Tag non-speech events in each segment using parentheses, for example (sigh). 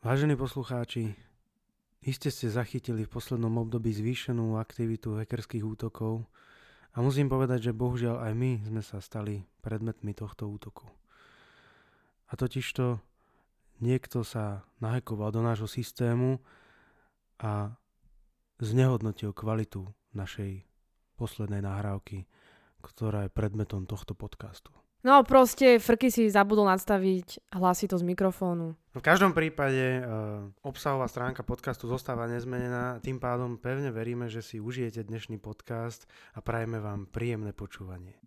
Vážení poslucháči, iste ste zachytili v poslednom období zvýšenú aktivitu hackerských útokov a musím povedať, že bohužiaľ aj my sme sa stali predmetmi tohto útoku. A totižto niekto sa nahekoval do nášho systému a znehodnotil kvalitu našej poslednej nahrávky, ktorá je predmetom tohto podcastu. No proste Frky si zabudol nastaviť hlasito z mikrofónu. V každom prípade uh, obsahová stránka podcastu zostáva nezmenená, tým pádom pevne veríme, že si užijete dnešný podcast a prajeme vám príjemné počúvanie.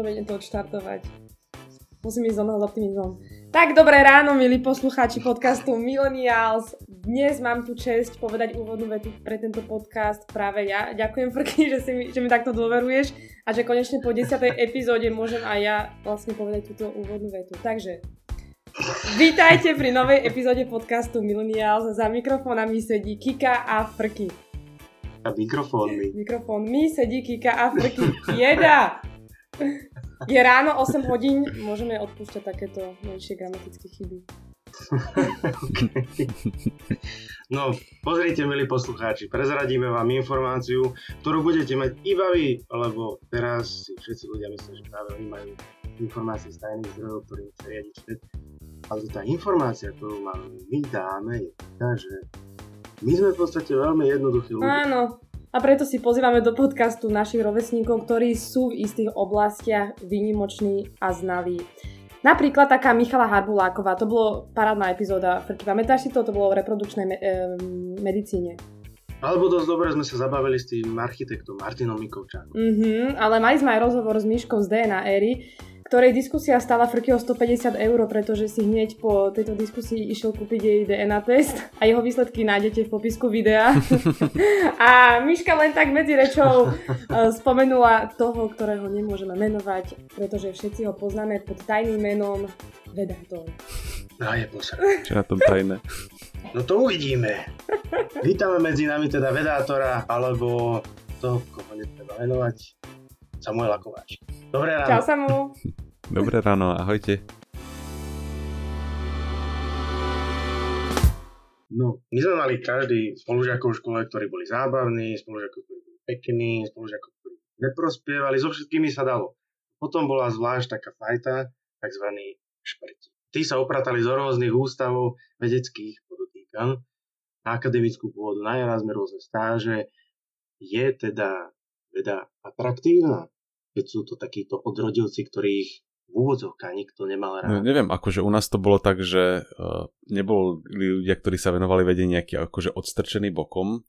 Dovedem to odštartovať. Musím ísť znova s optimizmom. Tak dobré ráno, milí poslucháči podcastu Millennials. Dnes mám tu čest povedať úvodnú vetu pre tento podcast práve ja. Ďakujem, Frky, že, si mi, že mi takto dôveruješ a že konečne po 10. epizóde môžem aj ja vlastne povedať túto úvodnú vetu. Takže, vítajte pri novej epizóde podcastu Millennials. Za mikrofónami sedí Kika a Frky. A mikrofónmi. Mikrofónmi sedí Kika a Frky. Jeda! (laughs) Je ráno 8 hodín, môžeme odpúšťať takéto menšie gramatické chyby. okay. No, pozrite, milí poslucháči, prezradíme vám informáciu, ktorú budete mať iba vy, lebo teraz si všetci ľudia myslia, že práve oni majú informácie z tajných zdrojov, ktorým sa riadi svet. Ale tá informácia, ktorú vám my dáme, je tá, že my sme v podstate veľmi jednoduchí ľudia. Áno, a preto si pozývame do podcastu našich rovesníkov, ktorí sú v istých oblastiach výnimoční a znaví. Napríklad taká Michala Harbuláková, to bolo parádna epizóda. Pamätáš si to? To bolo v reprodukčnej me- e, medicíne. Alebo dosť dobre sme sa zabavili s tým architektom Martinom Mikovčákom. Mhm, ale mali sme aj rozhovor s Myškou z DNA Éry, ktorej diskusia stala Frkyho 150 eur, pretože si hneď po tejto diskusii išiel kúpiť jej DNA test a jeho výsledky nájdete v popisku videa. (laughs) a Miška len tak medzi rečou eh, spomenula toho, ktorého nemôžeme menovať, pretože všetci ho poznáme pod tajným menom Vedator. No je. Čo na tom tajné? No to uvidíme. Vítame medzi nami teda Vedátora, alebo toho, koho netreba menovať, Samuela Kováč. Dobré ráno. Čau Samu. (laughs) Dobré ráno, ahojte. No, my sme mali každý spolužiakov v škole, ktorí boli zábavní, spolužiakov, ktorí boli pekní, spolužiakov, ktorí neprospievali, so všetkými sa dalo. Potom bola zvlášť taká fajta, tzv. šprti. Tí sa opratali z rôznych ústavov vedeckých, podotýkam, na akademickú pôvodu, na sme rôzne stáže. Je teda veda atraktívna, keď sú to takíto odrodilci, ktorých v úvodzovkách nikto nemal rád. No, neviem, akože u nás to bolo tak, že uh, neboli ľudia, ktorí sa venovali vedeniu nejaký akože odstrčený bokom.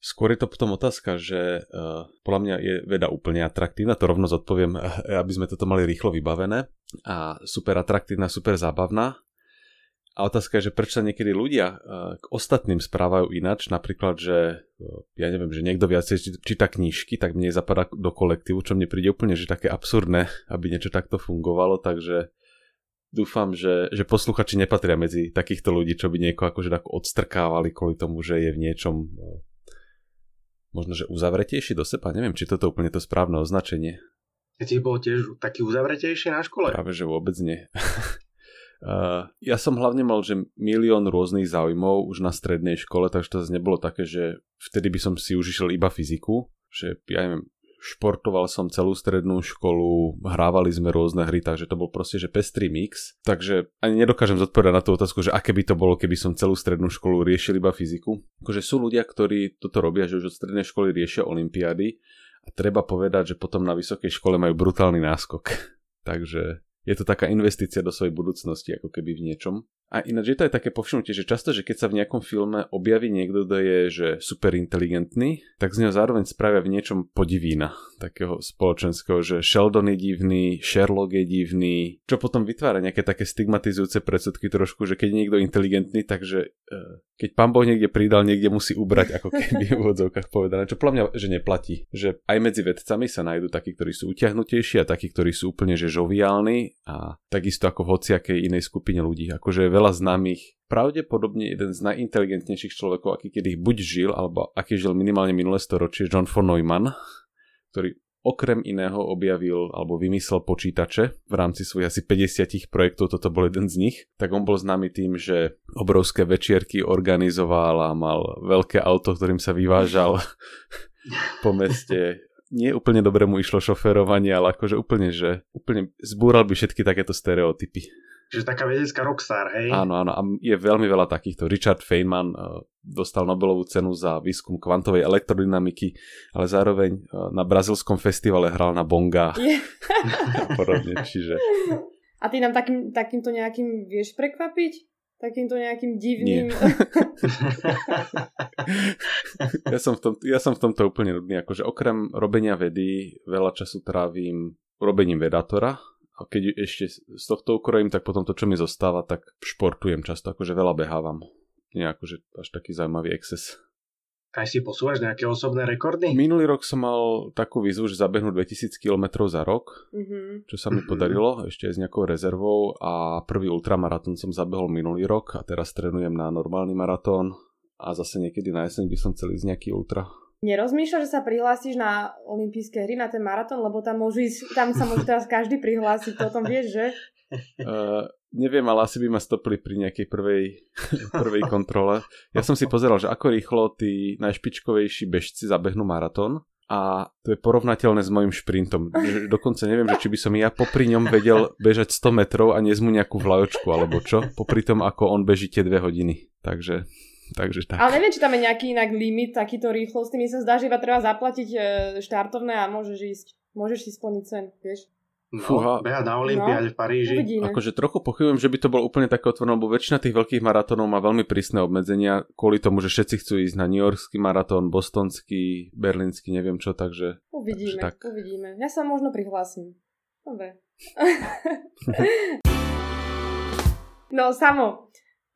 Skôr je to potom otázka, že uh, podľa mňa je veda úplne atraktívna, to rovno zodpoviem, (laughs) aby sme toto mali rýchlo vybavené. A super atraktívna, super zábavná. A otázka je, že prečo sa niekedy ľudia uh, k ostatným správajú inač, napríklad, že uh, ja neviem, že niekto viacej číta knižky, tak mne zapadá do kolektívu, čo mne príde úplne, že také absurdné, (laughs) aby niečo takto fungovalo, takže dúfam, že, že posluchači nepatria medzi takýchto ľudí, čo by niekoho akože tak odstrkávali kvôli tomu, že je v niečom uh, možno, že uzavretejší do seba, neviem, či toto je úplne to správne označenie. Ja ti bol tiež taký uzavretejší na škole? Práve, že vôbec nie. (laughs) Uh, ja som hlavne mal, že milión rôznych záujmov už na strednej škole, takže to nebolo také, že vtedy by som si už iba fyziku, že ja neviem, športoval som celú strednú školu, hrávali sme rôzne hry, takže to bol proste, že pestrý mix. Takže ani nedokážem zodpovedať na tú otázku, že aké by to bolo, keby som celú strednú školu riešil iba fyziku. Akože sú ľudia, ktorí toto robia, že už od strednej školy riešia olympiády a treba povedať, že potom na vysokej škole majú brutálny náskok. (laughs) takže je to taká investícia do svojej budúcnosti, ako keby v niečom. A ináč je to aj také povšimnutie, že často, že keď sa v nejakom filme objaví niekto, kto je že super inteligentný, tak z neho zároveň spravia v niečom podivína takého spoločenského, že Sheldon je divný, Sherlock je divný, čo potom vytvára nejaké také stigmatizujúce predsudky trošku, že keď je niekto inteligentný, takže uh, keď pán Boh niekde pridal, niekde musí ubrať, ako keby v úvodzovkách povedané, čo podľa mňa, že neplatí. Že aj medzi vedcami sa nájdú takí, ktorí sú utiahnutejší a takí, ktorí sú úplne že žoviálni a takisto ako v hociakej inej skupine ľudí. Akože veľa známych, pravdepodobne jeden z najinteligentnejších človekov, aký kedy buď žil, alebo aký žil minimálne minulé storočie, John von Neumann, ktorý okrem iného objavil alebo vymyslel počítače v rámci svojich asi 50 projektov, toto bol jeden z nich, tak on bol známy tým, že obrovské večierky organizoval a mal veľké auto, ktorým sa vyvážal (laughs) po meste. Nie úplne dobre mu išlo šoferovanie, ale akože úplne, že úplne zbúral by všetky takéto stereotypy. Že taká vedecká rockstar, hej? Áno, áno. A je veľmi veľa takýchto. Richard Feynman uh, dostal Nobelovú cenu za výskum kvantovej elektrodynamiky, ale zároveň uh, na brazilskom festivale hral na bonga (laughs) yeah. a podobne. Čiže... A ty nám takým, takýmto nejakým vieš prekvapiť? Takýmto nejakým divným... (laughs) ja, som v tom, ja som v tomto úplne nudný. Akože okrem robenia vedy veľa času trávim robením vedátora, a keď ešte z tohto ukrojím, tak potom to, čo mi zostáva, tak športujem často, akože veľa behávam. Nie akože až taký zaujímavý exces. Aj si posúvaš nejaké osobné rekordy? Minulý rok som mal takú výzvu, že zabehnúť 2000 km za rok, mm-hmm. čo sa mi podarilo ešte aj s nejakou rezervou a prvý ultramaratón som zabehol minulý rok a teraz trénujem na normálny maratón a zase niekedy na jeseň by som chcel ísť nejaký ultra. Nerozmýšľaš, že sa prihlásiš na olympijské hry, na ten maratón, lebo tam, môžu ísť, tam sa môže teraz každý prihlásiť, to o tom vieš, že? Uh, neviem, ale asi by ma stopli pri nejakej prvej, (laughs) prvej kontrole. Ja som si pozeral, že ako rýchlo tí najšpičkovejší bežci zabehnú maratón a to je porovnateľné s mojim šprintom. Dokonca neviem, že či by som ja popri ňom vedel bežať 100 metrov a nezmu nejakú vlajočku alebo čo, popri tom, ako on beží tie dve hodiny. Takže Takže tak. Ale neviem, či tam je nejaký inak limit takýto rýchlosti. Mi sa zdá, že iba treba zaplatiť e, štartovné a môžeš ísť. Môžeš si splniť sen, vieš? No, Fúha. behať na Olympiáde no, v Paríži. Uvidíme. Akože trochu pochybujem, že by to bol úplne také otvorené, lebo väčšina tých veľkých maratónov má veľmi prísne obmedzenia kvôli tomu, že všetci chcú ísť na New Yorkský maratón, bostonský, berlínsky, neviem čo, takže... Uvidíme, takže tak. uvidíme. Ja sa možno prihlásim. Dobre. (laughs) (laughs) no, samo,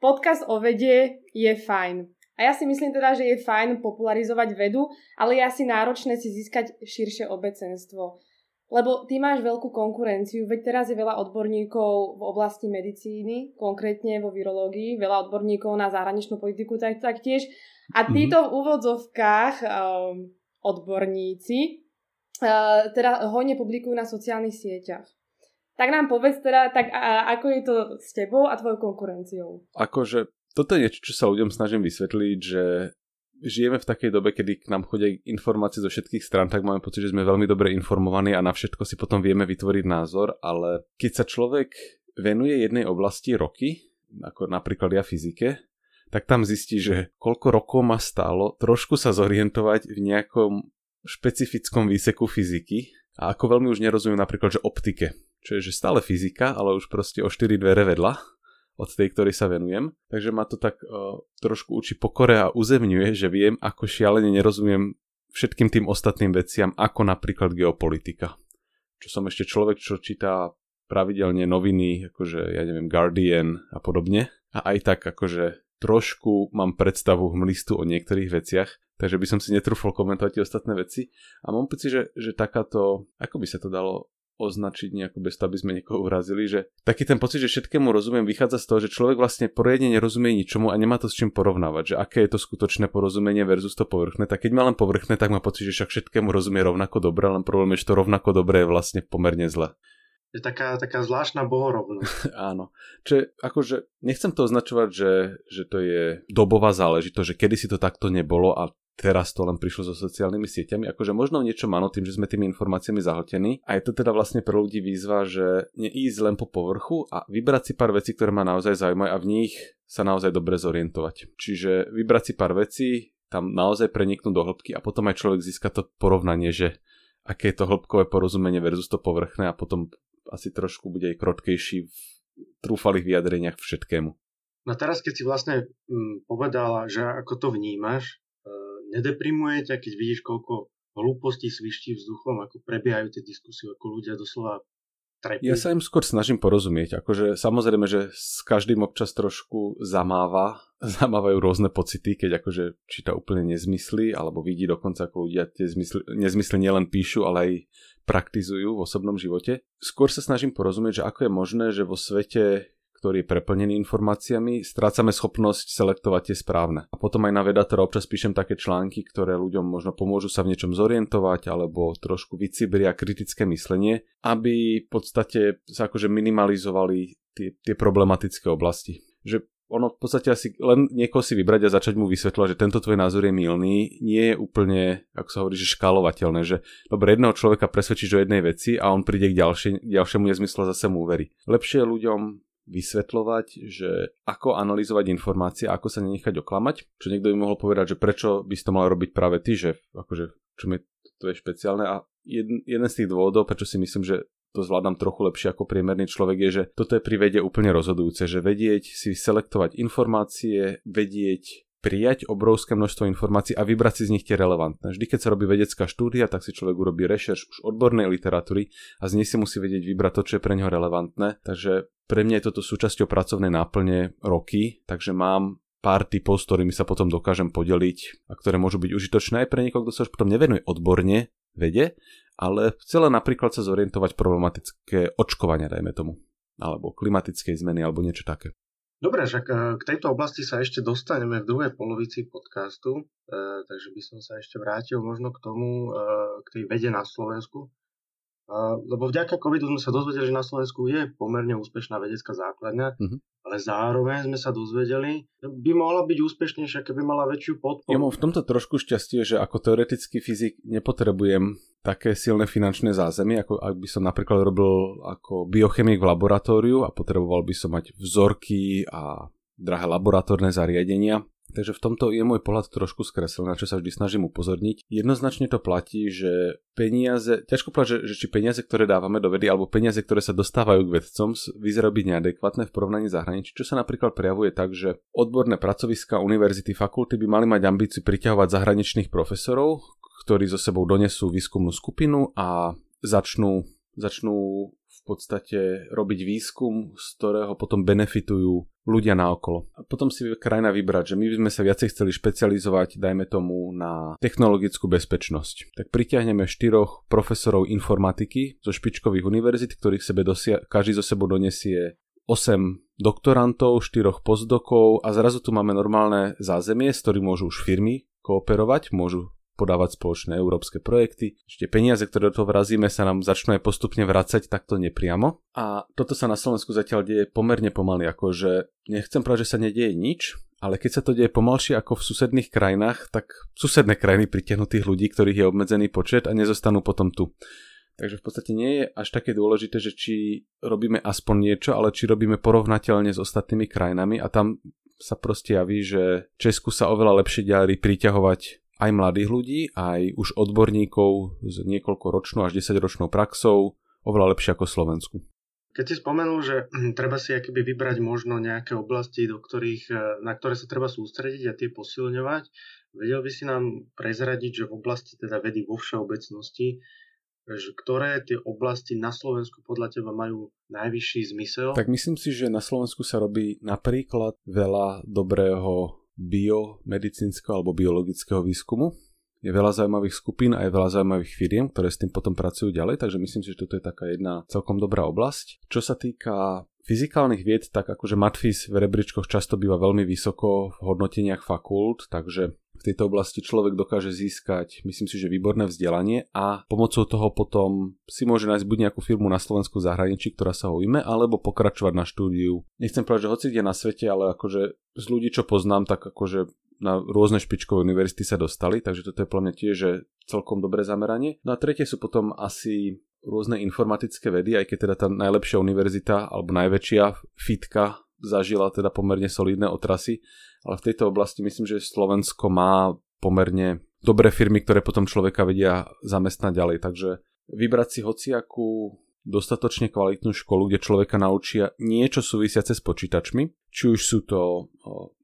podcast o vede je fajn. A ja si myslím teda, že je fajn popularizovať vedu, ale je asi náročné si získať širšie obecenstvo. Lebo ty máš veľkú konkurenciu, veď teraz je veľa odborníkov v oblasti medicíny, konkrétne vo virológii, veľa odborníkov na zahraničnú politiku tak, taktiež. A mhm. títo v úvodzovkách um, odborníci uh, teda hojne publikujú na sociálnych sieťach. Tak nám povedz teda, tak a, ako je to s tebou a tvojou konkurenciou? Akože toto je niečo, čo sa ľuďom snažím vysvetliť, že žijeme v takej dobe, kedy k nám chodia informácie zo všetkých stran, tak máme pocit, že sme veľmi dobre informovaní a na všetko si potom vieme vytvoriť názor, ale keď sa človek venuje jednej oblasti roky, ako napríklad ja fyzike, tak tam zistí, že koľko rokov ma stálo trošku sa zorientovať v nejakom špecifickom výseku fyziky a ako veľmi už nerozumiem napríklad, že optike čo je že stále fyzika, ale už proste o 4 dvere vedľa od tej, ktorej sa venujem. Takže ma to tak uh, trošku učí pokore a uzemňuje, že viem, ako šialene nerozumiem všetkým tým ostatným veciam, ako napríklad geopolitika. Čo som ešte človek, čo číta pravidelne noviny, akože ja neviem, Guardian a podobne. A aj tak akože trošku mám predstavu hmlistu o niektorých veciach, takže by som si netrúfol komentovať tie ostatné veci. A mám pocit, že, že takáto, ako by sa to dalo označiť nejako bez toho, aby sme niekoho urazili, že taký ten pocit, že všetkému rozumiem, vychádza z toho, že človek vlastne poriadne nerozumie ničomu a nemá to s čím porovnávať, že aké je to skutočné porozumenie versus to povrchné. Tak keď má len povrchné, tak má pocit, že však všetkému rozumie rovnako dobre, len problém je, že to rovnako dobre je vlastne pomerne zle. Je taká, taká zvláštna bohorovnosť. (laughs) Áno. Čiže akože nechcem to označovať, že, že to je dobová záležitosť, že kedy si to takto nebolo a teraz to len prišlo so sociálnymi sieťami. Akože možno niečo áno tým, že sme tými informáciami zahltení. A je to teda vlastne pre ľudí výzva, že neísť len po povrchu a vybrať si pár vecí, ktoré ma naozaj zaujímajú a v nich sa naozaj dobre zorientovať. Čiže vybrať si pár vecí, tam naozaj preniknúť do hĺbky a potom aj človek získa to porovnanie, že aké je to hĺbkové porozumenie versus to povrchné a potom asi trošku bude aj krotkejší v trúfalých vyjadreniach všetkému. No teraz, keď si vlastne hm, povedala, že ako to vnímaš, nedeprimuje ťa, keď vidíš, koľko hlúpostí sviští vzduchom, ako prebiehajú tie diskusie, ako ľudia doslova trepí. Ja sa im skôr snažím porozumieť. Akože samozrejme, že s každým občas trošku zamáva, (laughs) zamávajú rôzne pocity, keď akože číta úplne nezmysly, alebo vidí dokonca, ako ľudia tie zmysly, nezmysly nielen píšu, ale aj praktizujú v osobnom živote. Skôr sa snažím porozumieť, že ako je možné, že vo svete ktorý je preplnený informáciami, strácame schopnosť selektovať tie správne. A potom aj na vedatora občas píšem také články, ktoré ľuďom možno pomôžu sa v niečom zorientovať alebo trošku vycibria kritické myslenie, aby v podstate sa akože minimalizovali tie, tie problematické oblasti. Že ono v podstate asi len niekoho si vybrať a začať mu vysvetľovať, že tento tvoj názor je milný, nie je úplne, ako sa hovorí, že škálovateľné, že dobre, jedného človeka presvedčíš o jednej veci a on príde k ďalšie, ďalšiemu nezmyslu a zase mu uverí. Lepšie ľuďom vysvetľovať, že ako analyzovať informácie, ako sa nenechať oklamať. Čo niekto by mohol povedať, že prečo by si to mal robiť práve ty, že akože, čo mi to je špeciálne. A jeden, jeden z tých dôvodov, prečo si myslím, že to zvládam trochu lepšie ako priemerný človek, je, že toto je pri vede úplne rozhodujúce, že vedieť si selektovať informácie, vedieť prijať obrovské množstvo informácií a vybrať si z nich tie relevantné. Vždy, keď sa robí vedecká štúdia, tak si človek urobí rešerš už odbornej literatúry a z nej si musí vedieť vybrať to, čo je pre neho relevantné. Takže pre mňa je toto súčasťou pracovnej náplne roky, takže mám pár typov, s ktorými sa potom dokážem podeliť a ktoré môžu byť užitočné aj pre niekoho, kto sa už potom nevenuje odborne vede, ale chce napríklad sa zorientovať problematické očkovania, dajme tomu, alebo klimatickej zmeny, alebo niečo také. Dobre, však eh, k tejto oblasti sa ešte dostaneme v druhej polovici podcastu, eh, takže by som sa ešte vrátil možno k tomu, eh, k tej vede na Slovensku. Lebo vďaka covidu sme sa dozvedeli, že na Slovensku je pomerne úspešná vedecká základňa, mm-hmm. ale zároveň sme sa dozvedeli, že by mohla byť úspešnejšia, keby mala väčšiu podporu. Ja mám v tomto trošku šťastie, že ako teoretický fyzik nepotrebujem také silné finančné zázemie, ako ak by som napríklad robil ako biochemik v laboratóriu a potreboval by som mať vzorky a drahé laboratórne zariadenia. Takže v tomto je môj pohľad trošku skreslený, na čo sa vždy snažím upozorniť. Jednoznačne to platí, že peniaze, ťažko povedať, že, že či peniaze, ktoré dávame do vedy, alebo peniaze, ktoré sa dostávajú k vedcom, vyzerajú byť neadekvátne v porovnaní zahraničí, čo sa napríklad prejavuje tak, že odborné pracoviska, univerzity, fakulty by mali mať ambíciu priťahovať zahraničných profesorov, ktorí zo sebou donesú výskumnú skupinu a začnú, začnú v podstate robiť výskum, z ktorého potom benefitujú ľudia naokolo. A potom si krajina vybrať, že my by sme sa viacej chceli špecializovať, dajme tomu, na technologickú bezpečnosť. Tak pritiahneme štyroch profesorov informatiky zo špičkových univerzit, ktorých sebe dosia- každý zo sebou donesie 8 doktorantov, 4 postdokov a zrazu tu máme normálne zázemie, s ktorým môžu už firmy kooperovať, môžu podávať spoločné európske projekty. Ešte peniaze, ktoré do toho vrazíme, sa nám začnú aj postupne vracať takto nepriamo. A toto sa na Slovensku zatiaľ deje pomerne pomaly, akože nechcem povedať, že sa nedieje nič, ale keď sa to deje pomalšie ako v susedných krajinách, tak susedné krajiny pritiahnu tých ľudí, ktorých je obmedzený počet a nezostanú potom tu. Takže v podstate nie je až také dôležité, že či robíme aspoň niečo, ale či robíme porovnateľne s ostatnými krajinami a tam sa proste javí, že Česku sa oveľa lepšie ďalí priťahovať aj mladých ľudí, aj už odborníkov s niekoľko ročnou až 10 ročnou praxou, oveľa lepšie ako Slovensku. Keď si spomenul, že (clears throat) treba si akoby vybrať možno nejaké oblasti, do ktorých, e, na ktoré sa treba sústrediť a tie posilňovať, vedel by si nám prezradiť, že v oblasti teda vedy vo všeobecnosti, že ktoré tie oblasti na Slovensku podľa teba majú najvyšší zmysel? Tak myslím si, že na Slovensku sa robí napríklad veľa dobrého biomedicínskeho alebo biologického výskumu. Je veľa zaujímavých skupín a je veľa zaujímavých firiem, ktoré s tým potom pracujú ďalej, takže myslím si, že toto je taká jedna celkom dobrá oblasť. Čo sa týka fyzikálnych vied, tak akože Matfis v rebríčkoch často býva veľmi vysoko v hodnoteniach fakult, takže tejto oblasti človek dokáže získať, myslím si, že výborné vzdelanie a pomocou toho potom si môže nájsť buď nejakú firmu na Slovensku zahraničí, ktorá sa ho ujme, alebo pokračovať na štúdiu. Nechcem povedať, že hoci kde na svete, ale akože z ľudí, čo poznám, tak akože na rôzne špičkové univerzity sa dostali, takže toto je podľa mňa tiež celkom dobré zameranie. No a tretie sú potom asi rôzne informatické vedy, aj keď teda tá najlepšia univerzita alebo najväčšia fitka zažila teda pomerne solidné otrasy, ale v tejto oblasti myslím, že Slovensko má pomerne dobré firmy, ktoré potom človeka vedia zamestnať ďalej, takže vybrať si hociakú dostatočne kvalitnú školu, kde človeka naučia niečo súvisiace s počítačmi, či už sú to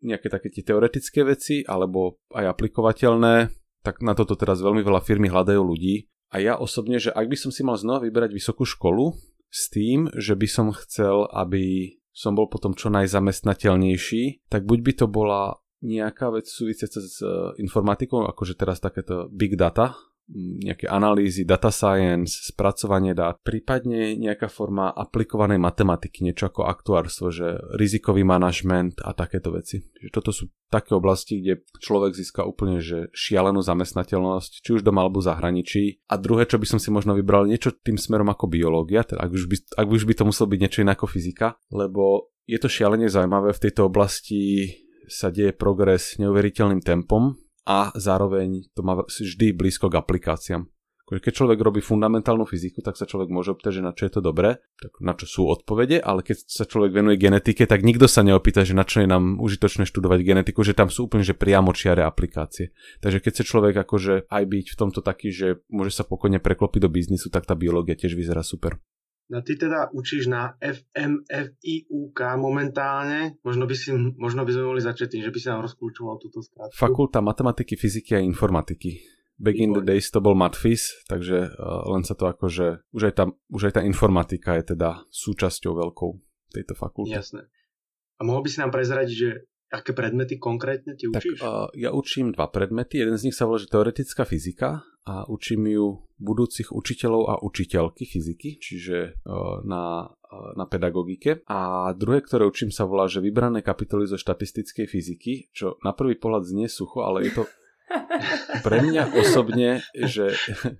nejaké také tie teoretické veci, alebo aj aplikovateľné, tak na toto teraz veľmi veľa firmy hľadajú ľudí. A ja osobne, že ak by som si mal znova vyberať vysokú školu, s tým, že by som chcel, aby som bol potom čo najzamestnateľnejší, tak buď by to bola nejaká vec súvisiaca s eh, informatikou, akože teraz takéto big data, nejaké analýzy, data science, spracovanie dát, prípadne nejaká forma aplikovanej matematiky, niečo ako aktuárstvo, že rizikový manažment a takéto veci. Že toto sú také oblasti, kde človek získa úplne že šialenú zamestnateľnosť, či už doma alebo zahraničí. A druhé, čo by som si možno vybral, niečo tým smerom ako biológia, teda ak už by, ak už by to muselo byť niečo iné ako fyzika, lebo je to šialene zaujímavé v tejto oblasti sa deje progres neuveriteľným tempom a zároveň to má vždy blízko k aplikáciám. Keď človek robí fundamentálnu fyziku, tak sa človek môže opýtať, že na čo je to dobré, tak na čo sú odpovede, ale keď sa človek venuje genetike, tak nikto sa neopýta, že na čo je nám užitočné študovať genetiku, že tam sú úplne že priamočiare aplikácie. Takže keď sa človek akože aj byť v tomto taký, že môže sa pokojne preklopiť do biznisu, tak tá biológia tiež vyzerá super. No ty teda učíš na FMFIUK momentálne. Možno by, si, možno by sme mohli začať tým, že by si nám rozklúčoval túto skratku. Fakulta matematiky, fyziky a informatiky. Back in the days to bol matfis, takže uh, len sa to akože, už aj, tá, už aj tá informatika je teda súčasťou veľkou tejto fakulty. Jasné. A mohol by si nám prezradiť, že aké predmety konkrétne ti učíš? Tak, uh, ja učím dva predmety. Jeden z nich sa volá, že teoretická fyzika a učím ju budúcich učiteľov a učiteľky fyziky, čiže uh, na, uh, na pedagogike. A druhé, ktoré učím sa volá, že vybrané kapitoly zo štatistickej fyziky, čo na prvý pohľad znie sucho, ale je to (laughs) pre mňa osobne, že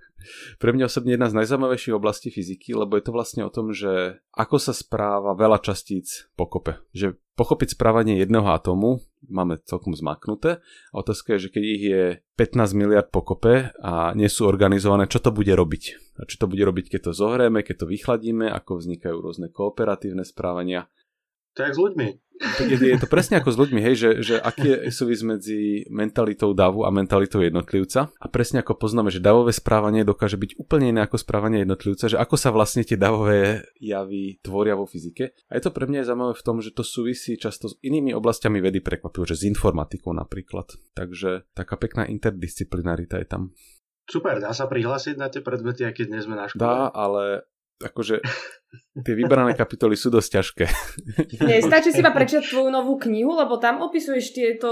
(laughs) pre mňa osobne jedna z najzaujímavejších oblastí fyziky, lebo je to vlastne o tom, že ako sa správa veľa častíc pokope. Že pochopiť správanie jedného atómu máme celkom zmaknuté. A otázka je, že keď ich je 15 miliard pokope a nie sú organizované, čo to bude robiť? A čo to bude robiť, keď to zohrieme, keď to vychladíme, ako vznikajú rôzne kooperatívne správania. To je s ľuďmi je, je to presne ako s ľuďmi, hej, že, že aký je súvis medzi mentalitou davu a mentalitou jednotlivca. A presne ako poznáme, že davové správanie dokáže byť úplne iné ako správanie jednotlivca, že ako sa vlastne tie davové javy tvoria vo fyzike. A je to pre mňa zaujímavé v tom, že to súvisí často s inými oblastiami vedy prekvapivo, že s informatikou napríklad. Takže taká pekná interdisciplinarita je tam. Super, dá sa prihlásiť na tie predmety, keď nie sme na škole? Dá, ale akože tie vybrané kapitoly sú dosť ťažké. Nie, stačí si iba prečítať tvoju novú knihu, lebo tam opisuješ tieto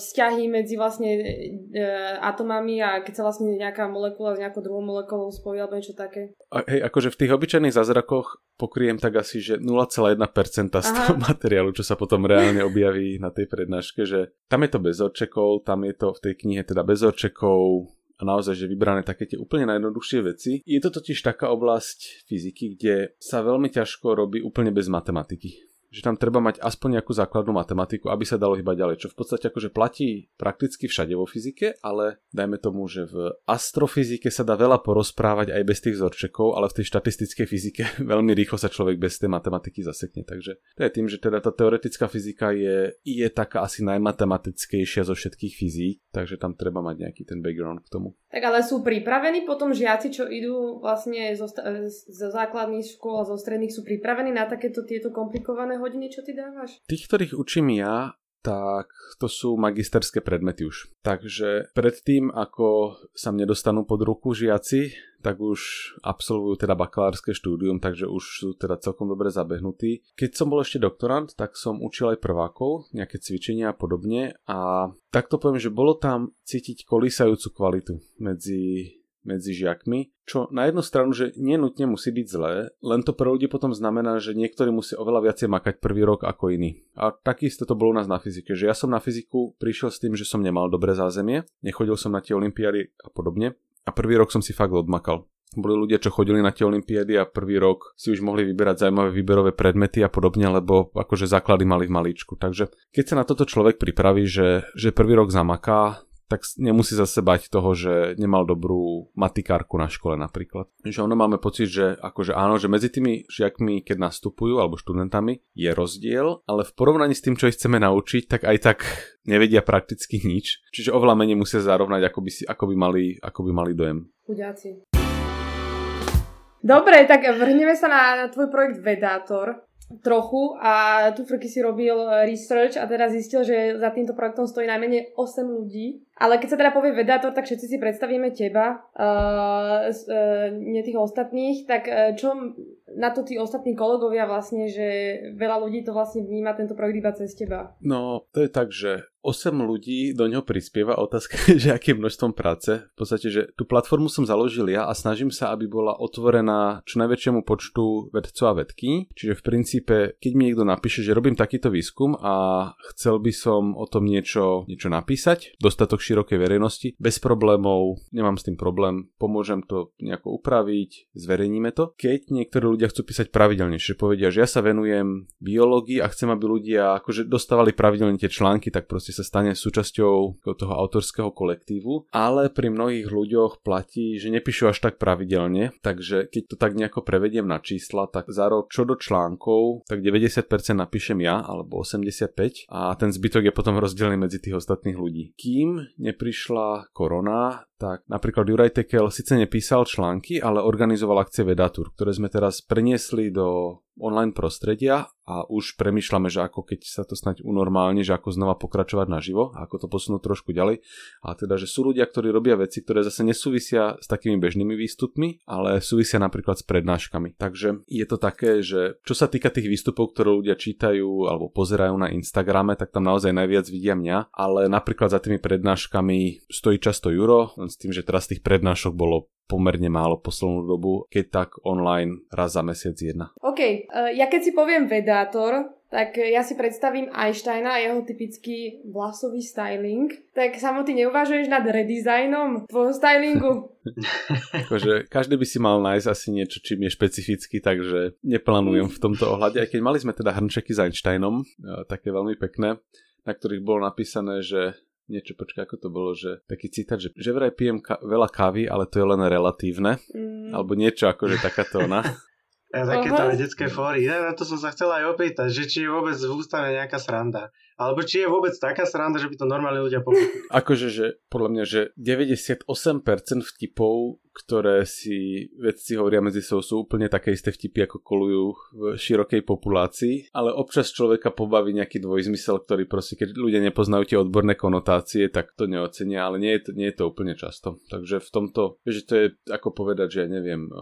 vzťahy medzi vlastne e, atomami a keď sa vlastne nejaká molekula s nejakou druhou molekulou spojí alebo niečo také. A, hej, akože v tých obyčajných zázrakoch pokriem tak asi, že 0,1% z toho Aha. materiálu, čo sa potom reálne objaví na tej prednáške, že tam je to bez orčekov, tam je to v tej knihe teda bez orčekov, a naozaj, že vybrané také tie úplne najjednoduchšie veci. Je to totiž taká oblasť fyziky, kde sa veľmi ťažko robí úplne bez matematiky že tam treba mať aspoň nejakú základnú matematiku, aby sa dalo hýbať ďalej, čo v podstate akože platí prakticky všade vo fyzike, ale dajme tomu, že v astrofyzike sa dá veľa porozprávať aj bez tých vzorčekov, ale v tej štatistickej fyzike (laughs) veľmi rýchlo sa človek bez tej matematiky zasekne. Takže to je tým, že teda tá teoretická fyzika je, je taká asi najmatematickejšia zo všetkých fyzík, takže tam treba mať nejaký ten background k tomu. Tak ale sú pripravení potom žiaci, čo idú vlastne zo, zo základných škôl a zo stredných, sú pripravení na takéto tieto komplikované hodiny, čo ty dávaš? Tých, ktorých učím ja, tak to sú magisterské predmety už. Takže predtým, ako sa mne dostanú pod ruku žiaci, tak už absolvujú teda bakalárske štúdium, takže už sú teda celkom dobre zabehnutí. Keď som bol ešte doktorant, tak som učil aj prvákov, nejaké cvičenia a podobne a takto poviem, že bolo tam cítiť kolísajúcu kvalitu medzi medzi žiakmi, čo na jednu stranu, že nenutne musí byť zlé, len to pre ľudí potom znamená, že niektorí musí oveľa viacej makať prvý rok ako iný. A takisto to bolo u nás na fyzike, že ja som na fyziku prišiel s tým, že som nemal dobré zázemie, nechodil som na tie olimpiády a podobne a prvý rok som si fakt odmakal. Boli ľudia, čo chodili na tie olimpiády a prvý rok si už mohli vyberať zaujímavé výberové predmety a podobne, lebo akože základy mali v maličku. Takže keď sa na toto človek pripraví, že, že prvý rok zamaká, tak nemusí zase bať toho, že nemal dobrú matikárku na škole napríklad. Že ono máme pocit, že akože áno, že medzi tými žiakmi, keď nastupujú, alebo študentami, je rozdiel, ale v porovnaní s tým, čo ich chceme naučiť, tak aj tak nevedia prakticky nič. Čiže oveľa menej musia zarovnať, ako by, si, ako by, mali, ako by mali dojem. Chudáci. Dobre, tak vrhneme sa na, na tvoj projekt Vedátor trochu a tu Frky si robil research a teda zistil, že za týmto projektom stojí najmenej 8 ľudí. Ale keď sa teda povie vedátor, tak všetci si predstavíme teba, uh, uh, nie tých ostatných. Tak uh, čo na to tí ostatní kolegovia vlastne, že veľa ľudí to vlastne vníma tento projekt iba cez teba? No, to je tak, že 8 ľudí do ňoho prispieva. Otázka (laughs) že akým množstvom práce. V podstate, že tú platformu som založil ja a snažím sa, aby bola otvorená čo najväčšiemu počtu vedcov a vedky. Čiže v princípe, keď mi niekto napíše, že robím takýto výskum a chcel by som o tom niečo, niečo napísať, dostatok širokej verejnosti, bez problémov, nemám s tým problém, pomôžem to nejako upraviť, zverejníme to. Keď niektorí ľudia chcú písať pravidelnejšie, povedia, že ja sa venujem biológii a chcem, aby ľudia akože dostávali pravidelne tie články, tak proste sa stane súčasťou toho autorského kolektívu, ale pri mnohých ľuďoch platí, že nepíšu až tak pravidelne, takže keď to tak nejako prevediem na čísla, tak za rok čo do článkov, tak 90% napíšem ja, alebo 85 a ten zbytok je potom rozdelený medzi tých ostatných ľudí. Kým neprišla korona, tak napríklad Juraj Tekel síce nepísal články, ale organizoval akcie Vedatur, ktoré sme teraz preniesli do online prostredia a už premyšľame, že ako keď sa to snať unormálne, že ako znova pokračovať naživo, ako to posunúť trošku ďalej. A teda, že sú ľudia, ktorí robia veci, ktoré zase nesúvisia s takými bežnými výstupmi, ale súvisia napríklad s prednáškami. Takže je to také, že čo sa týka tých výstupov, ktoré ľudia čítajú alebo pozerajú na Instagrame, tak tam naozaj najviac vidia mňa, ale napríklad za tými prednáškami stojí často Juro, s tým, že teraz tých prednášok bolo pomerne málo poslednú dobu, keď tak online raz za mesiac jedna. OK, uh, ja keď si poviem vedátor, tak ja si predstavím Einsteina a jeho typický vlasový styling. Tak samotný neuvažuješ nad redesignom tvojho stylingu? (laughs) akože každý by si mal nájsť asi niečo, čím je špecificky, takže neplánujem v tomto ohľade. Aj keď mali sme teda hrnčeky s Einsteinom, e, také veľmi pekné, na ktorých bolo napísané, že niečo, počkaj, ako to bolo, že taký citát, že, že vraj pijem ka- veľa kávy, ale to je len relatívne, mm. alebo niečo akože takáto ona. (laughs) Ja, takéto vedecké fóry. Ja na to som sa chcela aj opýtať, že či je vôbec v ústave nejaká sranda. Alebo či je vôbec taká sranda, že by to normálne ľudia pochopili. (laughs) Akože, že podľa mňa, že 98% vtipov, ktoré si vedci hovoria medzi sebou, sú úplne také isté vtipy, ako kolujú v širokej populácii, ale občas človeka pobaví nejaký dvojzmysel, ktorý proste, keď ľudia nepoznajú tie odborné konotácie, tak to neocenia, ale nie je to, nie je to úplne často. Takže v tomto, že to je ako povedať, že ja neviem,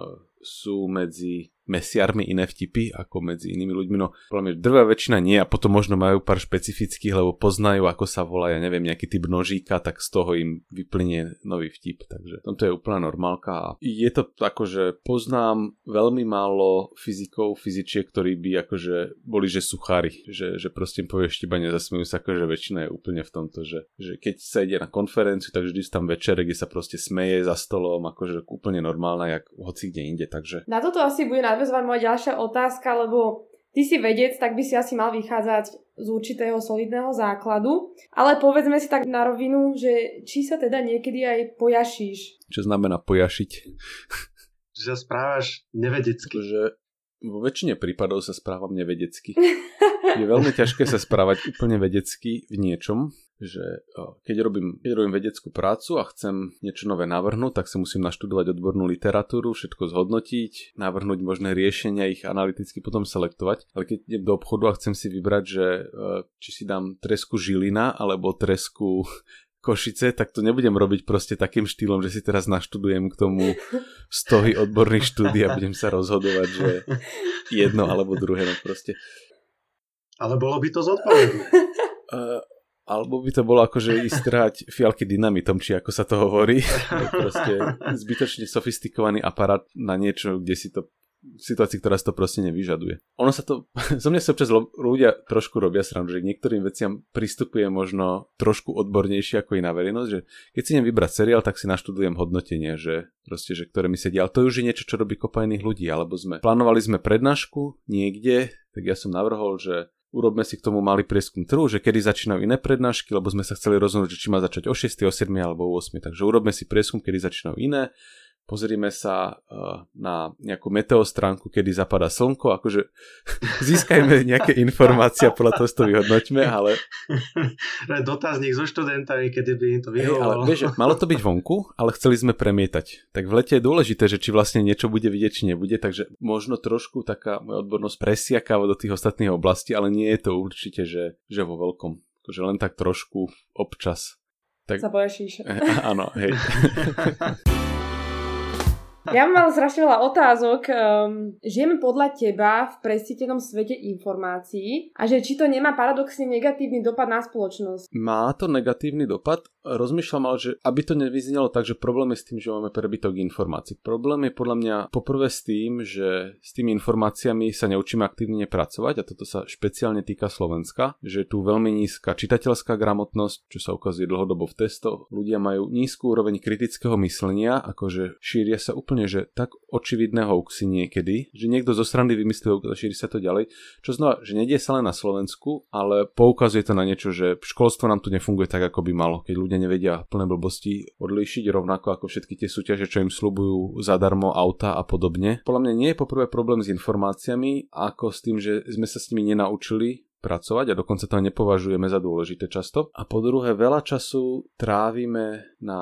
sú medzi mesiarmi iné vtipy ako medzi inými ľuďmi. No, podľa mňa drvá väčšina nie a potom možno majú pár špecifických, lebo poznajú, ako sa volá, ja neviem, nejaký typ nožíka, tak z toho im vyplynie nový vtip. Takže tomto je úplná normálka a je to ako, že poznám veľmi málo fyzikov, fyzičiek, ktorí by akože boli, že suchári, že, že proste im povieš iba nezasmejú sa, akože väčšina je úplne v tomto, že, že keď sa ide na konferenciu, tak vždy tam večer, kde sa proste smeje za stolom, akože úplne normálna, jak hoci kde inde, takže... Na toto asi bude nadväzovať moja ďalšia otázka, lebo ty si vedec, tak by si asi mal vychádzať z určitého solidného základu. Ale povedzme si tak na rovinu, že či sa teda niekedy aj pojašíš. Čo znamená pojašiť? Že sa správaš nevedecky. Že vo väčšine prípadov sa správam nevedecky. (laughs) Je veľmi ťažké sa správať úplne vedecky v niečom, že keď robím, keď robím vedeckú prácu a chcem niečo nové navrhnúť, tak si musím naštudovať odbornú literatúru, všetko zhodnotiť, navrhnúť možné riešenia, ich analyticky potom selektovať. Ale keď idem do obchodu a chcem si vybrať, že či si dám tresku žilina alebo tresku (laughs) Košice, tak to nebudem robiť proste takým štýlom, že si teraz naštudujem k tomu stohy odborných štúdí a budem sa rozhodovať, že jedno alebo druhé, no proste. Ale bolo by to zodpovedné. Uh, alebo by to bolo ako, že ísť trhať fialky dynamitom, či ako sa to hovorí. (laughs) proste zbytočne sofistikovaný aparát na niečo, kde si to situácii, ktorá si to proste nevyžaduje. Ono sa to, (laughs) zo mňa sa občas ľudia trošku robia srandu, že k niektorým veciam pristupuje možno trošku odbornejšie ako iná verejnosť, že keď si idem vybrať seriál, tak si naštudujem hodnotenie, že proste, že ktoré mi sedia, ale to už je niečo, čo robí kopa iných ľudí, alebo sme plánovali sme prednášku niekde, tak ja som navrhol, že urobme si k tomu malý prieskum trhu, že kedy začínajú iné prednášky, lebo sme sa chceli rozhodnúť, že či má začať o 6, o 7 alebo o 8. Takže urobme si prieskum, kedy začínajú iné. Pozrime sa uh, na nejakú meteostránku, kedy zapadá slnko, akože (laughs) získajme nejaké informácie a podľa toho to vyhodnoťme, ale... (laughs) Dotazník so študentami, kedy by im to vyhovovalo. ale vieš, malo to byť (laughs) vonku, ale chceli sme premietať. Tak v lete je dôležité, že či vlastne niečo bude vidieť, či nebude, takže možno trošku taká moja odbornosť presiakáva do tých ostatných oblastí, ale nie je to určite, že, že vo veľkom. Akože len tak trošku občas. Tak... Sa bojašíš. Áno, hej. Ja mám strašne veľa otázok. Um, žijeme podľa teba v presítenom svete informácií a že či to nemá paradoxne negatívny dopad na spoločnosť? Má to negatívny dopad. Rozmýšľam ale, že aby to nevyznelo tak, že problém je s tým, že máme prebytok informácií. Problém je podľa mňa poprvé s tým, že s tými informáciami sa neučíme aktívne pracovať a toto sa špeciálne týka Slovenska, že je tu veľmi nízka čitateľská gramotnosť, čo sa ukazuje dlhodobo v testoch. Ľudia majú nízku úroveň kritického myslenia, akože šíria sa úplne úplne, že tak očividné hoaxy niekedy, že niekto zo strany vymyslel a šíri sa to ďalej, čo znova, že nedie sa len na Slovensku, ale poukazuje to na niečo, že školstvo nám tu nefunguje tak, ako by malo, keď ľudia nevedia plné blbosti odlíšiť rovnako ako všetky tie súťaže, čo im slubujú zadarmo auta a podobne. Podľa mňa nie je poprvé problém s informáciami, ako s tým, že sme sa s nimi nenaučili pracovať a dokonca to nepovažujeme za dôležité často. A po druhé, veľa času trávime na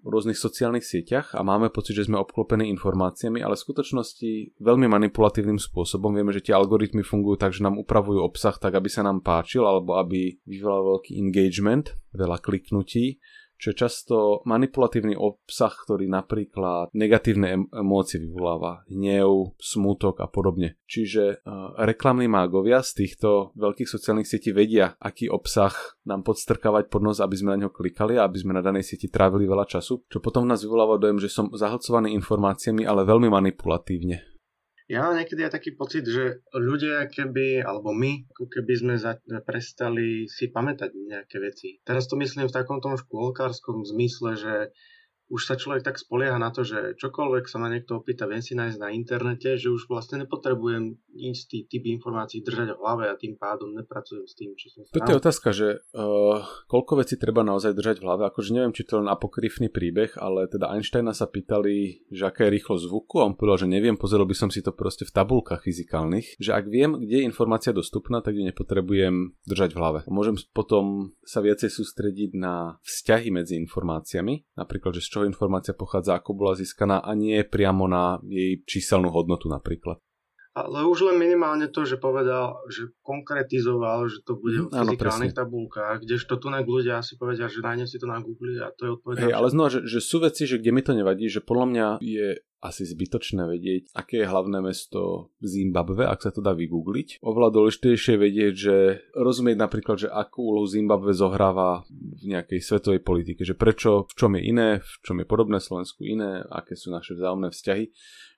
rôznych sociálnych sieťach a máme pocit, že sme obklopení informáciami, ale v skutočnosti veľmi manipulatívnym spôsobom. Vieme, že tie algoritmy fungujú tak, že nám upravujú obsah tak, aby sa nám páčil alebo aby vyvolal veľký engagement, veľa kliknutí čo je často manipulatívny obsah, ktorý napríklad negatívne emócie vyvoláva, hnev, smútok a podobne. Čiže uh, reklamní mágovia z týchto veľkých sociálnych sietí vedia, aký obsah nám podstrkávať pod nos, aby sme na ňo klikali a aby sme na danej sieti trávili veľa času, čo potom nás vyvoláva dojem, že som zahlcovaný informáciami, ale veľmi manipulatívne. Ja mám niekedy aj taký pocit, že ľudia keby, alebo my, ako keby sme za, prestali si pamätať nejaké veci. Teraz to myslím v takom tom škôlkárskom zmysle, že už sa človek tak spolieha na to, že čokoľvek sa ma niekto opýta, viem si nájsť na internete, že už vlastne nepotrebujem istý typ informácií držať v hlave a tým pádom nepracujem s tým, čo som sa... To je otázka, že uh, koľko vecí treba naozaj držať v hlave, akože neviem, či to len apokryfný príbeh, ale teda Einsteina sa pýtali, že aká je rýchlosť zvuku a on povedal, že neviem, pozrel by som si to proste v tabulkách fyzikálnych, že ak viem, kde je informácia dostupná, tak ju nepotrebujem držať v hlave. Môžem potom sa viacej sústrediť na vzťahy medzi informáciami, napríklad, že z čoho informácia pochádza, ako bola získaná a nie priamo na jej číselnú hodnotu napríklad. Ale už len minimálne to, že povedal, že konkretizoval, že to bude v fyzikálnych tabulkách, kdežto tu ľudia si povedia, že nájdem si to na Google a to je odpoveď. Hey, ale znova, že, že sú veci, že kde mi to nevadí, že podľa mňa je asi zbytočné vedieť, aké je hlavné mesto Zimbabve, ak sa to dá vygoogliť. Oveľa dôležitejšie vedieť, že rozumieť napríklad, že akú úlohu Zimbabve zohráva v nejakej svetovej politike, že prečo, v čom je iné, v čom je podobné Slovensku iné, aké sú naše vzájomné vzťahy,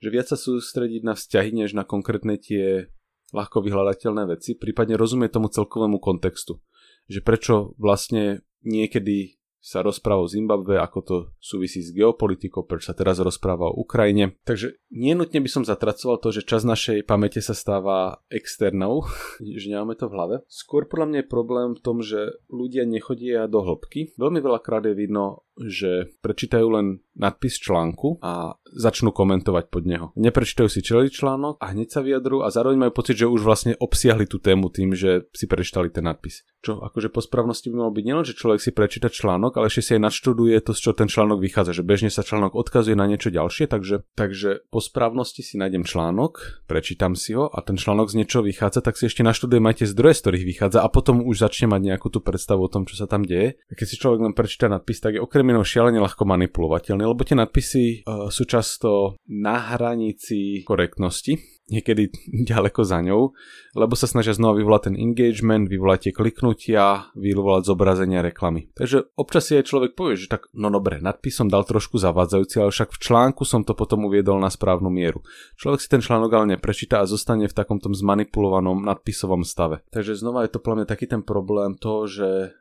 že viac sa sústrediť na vzťahy, než na konkrétne tie ľahko vyhľadateľné veci, prípadne rozumieť tomu celkovému kontextu. Že prečo vlastne niekedy sa rozpráva o Zimbabve, ako to súvisí s geopolitikou, prečo sa teraz rozpráva o Ukrajine. Takže nenutne by som zatracoval to, že čas našej pamäte sa stáva externou, (laughs) že nemáme to v hlave. Skôr podľa mňa je problém v tom, že ľudia nechodia do hĺbky. Veľmi veľakrát je vidno že prečítajú len nadpis článku a začnú komentovať pod neho. Neprečítajú si celý článok a hneď sa vyjadrujú a zároveň majú pocit, že už vlastne obsiahli tú tému tým, že si prečítali ten nadpis. Čo akože po správnosti by malo byť nielen, že človek si prečíta článok, ale ešte si aj nadštuduje to, z čo ten článok vychádza, že bežne sa článok odkazuje na niečo ďalšie, takže, takže po správnosti si nájdem článok, prečítam si ho a ten článok z niečoho vychádza, tak si ešte naštudujem aj tie zdroje, z ktorých vychádza a potom už začne mať nejakú tú predstavu o tom, čo sa tam deje. A keď si človek len prečíta nadpis, tak je okrem termínov šialene ľahko manipulovateľný, lebo tie nadpisy uh, sú často na hranici korektnosti, niekedy (laughs) ďaleko za ňou, lebo sa snažia znova vyvolať ten engagement, vyvolať tie kliknutia, vyvolať zobrazenia reklamy. Takže občas si aj človek povie, že tak, no dobre, nadpis som dal trošku zavádzajúci, ale však v článku som to potom uviedol na správnu mieru. Človek si ten článok ale neprečíta a zostane v takomto zmanipulovanom nadpisovom stave. Takže znova je to pre mňa taký ten problém toho, že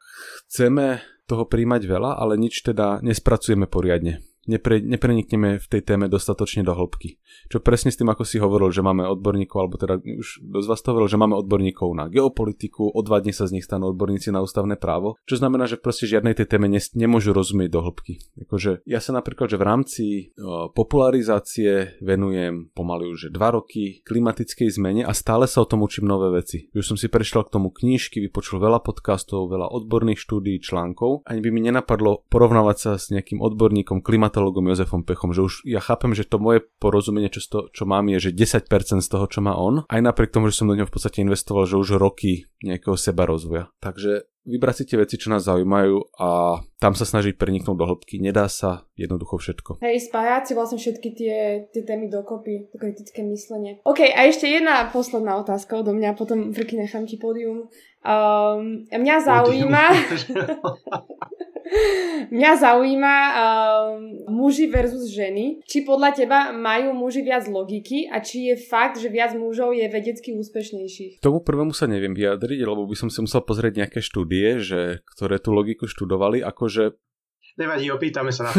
chceme toho príjmať veľa, ale nič teda nespracujeme poriadne. Nepre, neprenikneme v tej téme dostatočne do hĺbky. Čo presne s tým, ako si hovoril, že máme odborníkov, alebo teda už dosť vás to hovoril, že máme odborníkov na geopolitiku, o dva dni sa z nich stanú odborníci na ústavné právo, čo znamená, že proste žiadnej tej téme nemôžu rozumieť do hĺbky. Akože ja sa napríklad, že v rámci o, popularizácie venujem pomaly už 2 roky klimatickej zmene a stále sa o tom učím nové veci. Už som si prešiel k tomu knižky, vypočul veľa podcastov, veľa odborných štúdí, článkov. Ani by mi nenapadlo porovnávať sa s nejakým odborníkom, klimatologom Jozefom Pechom, že už ja chápem, že to moje porozumenie, čo, to, čo mám, je, že 10% z toho, čo má on, aj napriek tomu, že som do neho v podstate investoval, že už roky nejakého seba rozvoja. Takže vybrať si tie veci, čo nás zaujímajú a tam sa snažiť preniknúť do hĺbky. Nedá sa jednoducho všetko. Hej, spájať si vlastne všetky tie, tie témy dokopy, to kritické myslenie. OK, a ešte jedna posledná otázka odo mňa, potom Friky nechám ti pódium. Um, mňa zaujíma... (laughs) (laughs) Mňa zaujíma um, muži versus ženy. Či podľa teba majú muži viac logiky a či je fakt, že viac mužov je vedecky úspešnejších? K tomu prvému sa neviem vyjadriť, lebo by som si musel pozrieť nejaké štúdie, že, ktoré tú logiku študovali, akože Nevadí, opýtame sa na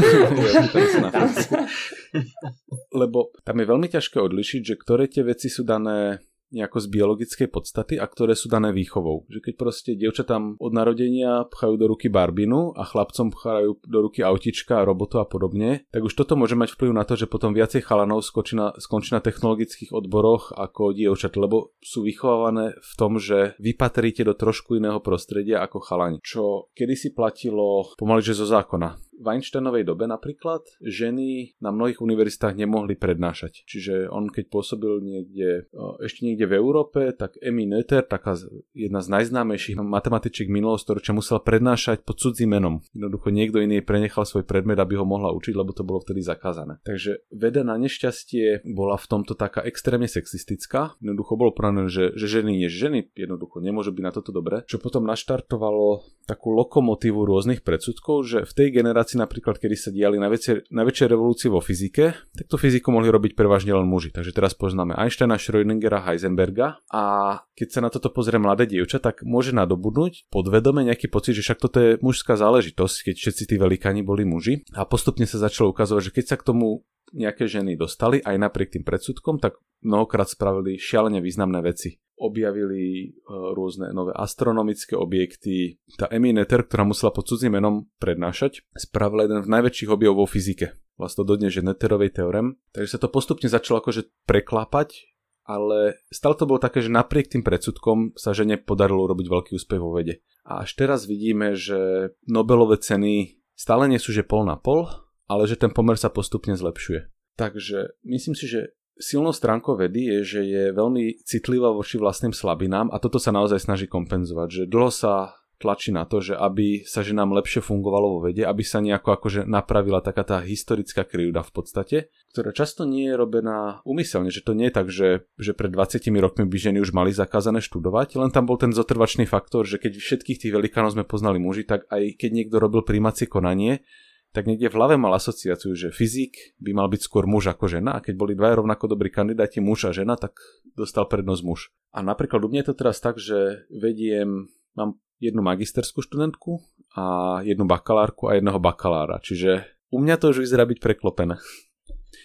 (laughs) Lebo tam je veľmi ťažké odlišiť, že ktoré tie veci sú dané nejako z biologickej podstaty a ktoré sú dané výchovou. Že keď proste dievčatám od narodenia pchajú do ruky barbinu a chlapcom pchajú do ruky autička, robotu a podobne, tak už toto môže mať vplyv na to, že potom viacej chalanov skončí na, skončí na technologických odboroch ako dievčat, lebo sú vychovávané v tom, že vypatríte do trošku iného prostredia ako chalani. Čo kedysi platilo pomaly, že zo zákona v Einsteinovej dobe napríklad ženy na mnohých univerzitách nemohli prednášať. Čiže on keď pôsobil niekde, ešte niekde v Európe, tak Emmy Noether, taká jedna z najznámejších matematičiek minulého storočia, musela prednášať pod cudzím menom. Jednoducho niekto iný prenechal svoj predmet, aby ho mohla učiť, lebo to bolo vtedy zakázané. Takže veda na nešťastie bola v tomto taká extrémne sexistická. Jednoducho bolo prané, že, že ženy nie ženy, jednoducho nemôžu byť na toto dobré. Čo potom naštartovalo takú lokomotívu rôznych predsudkov, že v tej generácii generácii napríklad, kedy sa diali najväčšie, najväčšie revolúcie vo fyzike, tak to fyziku mohli robiť prevažne len muži. Takže teraz poznáme Einsteina, Schrödingera, Heisenberga. A keď sa na toto pozrie mladé dievča, tak môže nadobudnúť podvedome nejaký pocit, že však toto je mužská záležitosť, keď všetci tí velikáni boli muži. A postupne sa začalo ukazovať, že keď sa k tomu nejaké ženy dostali aj napriek tým predsudkom, tak mnohokrát spravili šialene významné veci objavili e, rôzne nové astronomické objekty. Tá Emmy Netter, ktorá musela pod cudzím menom prednášať, spravila jeden z najväčších objavov vo fyzike. Vlastne dodnes, že Netterovej teorem. Takže sa to postupne začalo akože preklápať, ale stále to bolo také, že napriek tým predsudkom sa žene podarilo urobiť veľký úspech vo vede. A až teraz vidíme, že Nobelové ceny stále nie sú že pol na pol, ale že ten pomer sa postupne zlepšuje. Takže myslím si, že silnou stránkou vedy je, že je veľmi citlivá voči vlastným slabinám a toto sa naozaj snaží kompenzovať, že dlho sa tlačí na to, že aby sa ženám lepšie fungovalo vo vede, aby sa nejako akože napravila taká tá historická krivda v podstate, ktorá často nie je robená umyselne, že to nie je tak, že, že pred 20 rokmi by ženy už mali zakázané študovať, len tam bol ten zotrvačný faktor, že keď všetkých tých velikánov sme poznali muži, tak aj keď niekto robil príjmacie konanie, tak niekde v hlave mal asociáciu, že fyzik by mal byť skôr muž ako žena a keď boli dvaja rovnako dobrí kandidáti muž a žena, tak dostal prednosť muž. A napríklad u mňa je to teraz tak, že vediem, mám jednu magisterskú študentku a jednu bakalárku a jedného bakalára, čiže u mňa to už vyzerá byť preklopené.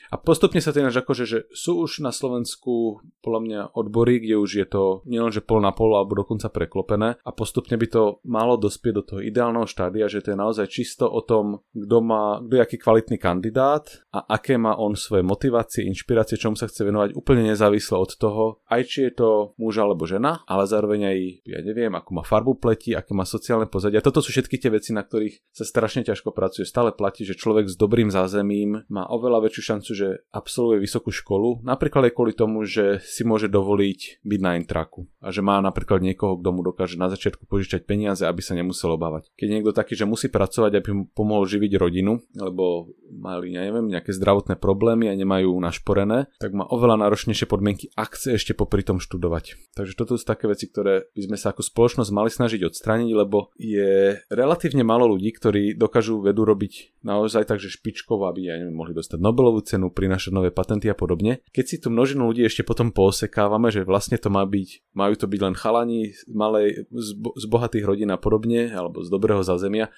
A postupne sa ináč akože, že sú už na Slovensku podľa mňa odbory, kde už je to nielenže pol na pol alebo dokonca preklopené a postupne by to malo dospieť do toho ideálneho štádia, že to je naozaj čisto o tom, kto má, kto je aký kvalitný kandidát a aké má on svoje motivácie, inšpirácie, čomu sa chce venovať úplne nezávisle od toho, aj či je to muž alebo žena, ale zároveň aj, ja neviem, ako má farbu pleti, aké má sociálne pozadie. A toto sú všetky tie veci, na ktorých sa strašne ťažko pracuje. Stále platí, že človek s dobrým zázemím má oveľa väčšiu šancu, že absolvuje vysokú školu, napríklad aj kvôli tomu, že si môže dovoliť byť na intraku a že má napríklad niekoho, kto mu dokáže na začiatku požičať peniaze, aby sa nemusel obávať. Keď niekto taký, že musí pracovať, aby mu pomohol živiť rodinu, lebo mali, ja neviem, nejaké zdravotné problémy a nemajú našporené, tak má oveľa náročnejšie podmienky, ak chce ešte popri tom študovať. Takže toto sú také veci, ktoré by sme sa ako spoločnosť mali snažiť odstrániť, lebo je relatívne málo ľudí, ktorí dokážu vedu robiť naozaj tak, že špičkovo, aby ja neviem, mohli dostať Nobelovú cenu, prinášať nové patenty a podobne. Keď si tu množinu ľudí ešte potom poosekávame, že vlastne to má byť, majú to byť len chalani z, malej, z, z bohatých rodín a podobne, alebo z dobrého zázemia,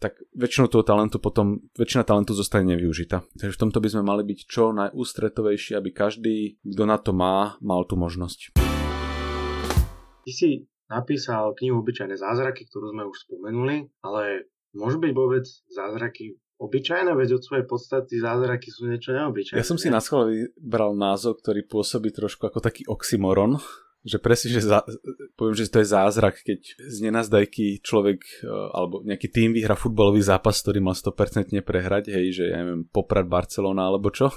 tak väčšinou toho talentu potom, väčšina talentu zostane nevyužitá. Takže v tomto by sme mali byť čo najústretovejší, aby každý, kto na to má, mal tú možnosť. Ty si napísal knihu Obyčajné zázraky, ktorú sme už spomenuli, ale môžu byť vôbec zázraky obyčajné, veď od svojej podstaty zázraky sú niečo neobyčajné. Ja som si na vybral názov, ktorý pôsobí trošku ako taký oxymoron, že presne, že za, poviem, že to je zázrak, keď z nenazdajky človek e, alebo nejaký tým vyhra futbalový zápas, ktorý mal 100% prehrať, hej, že ja neviem, Poprad Barcelona alebo čo,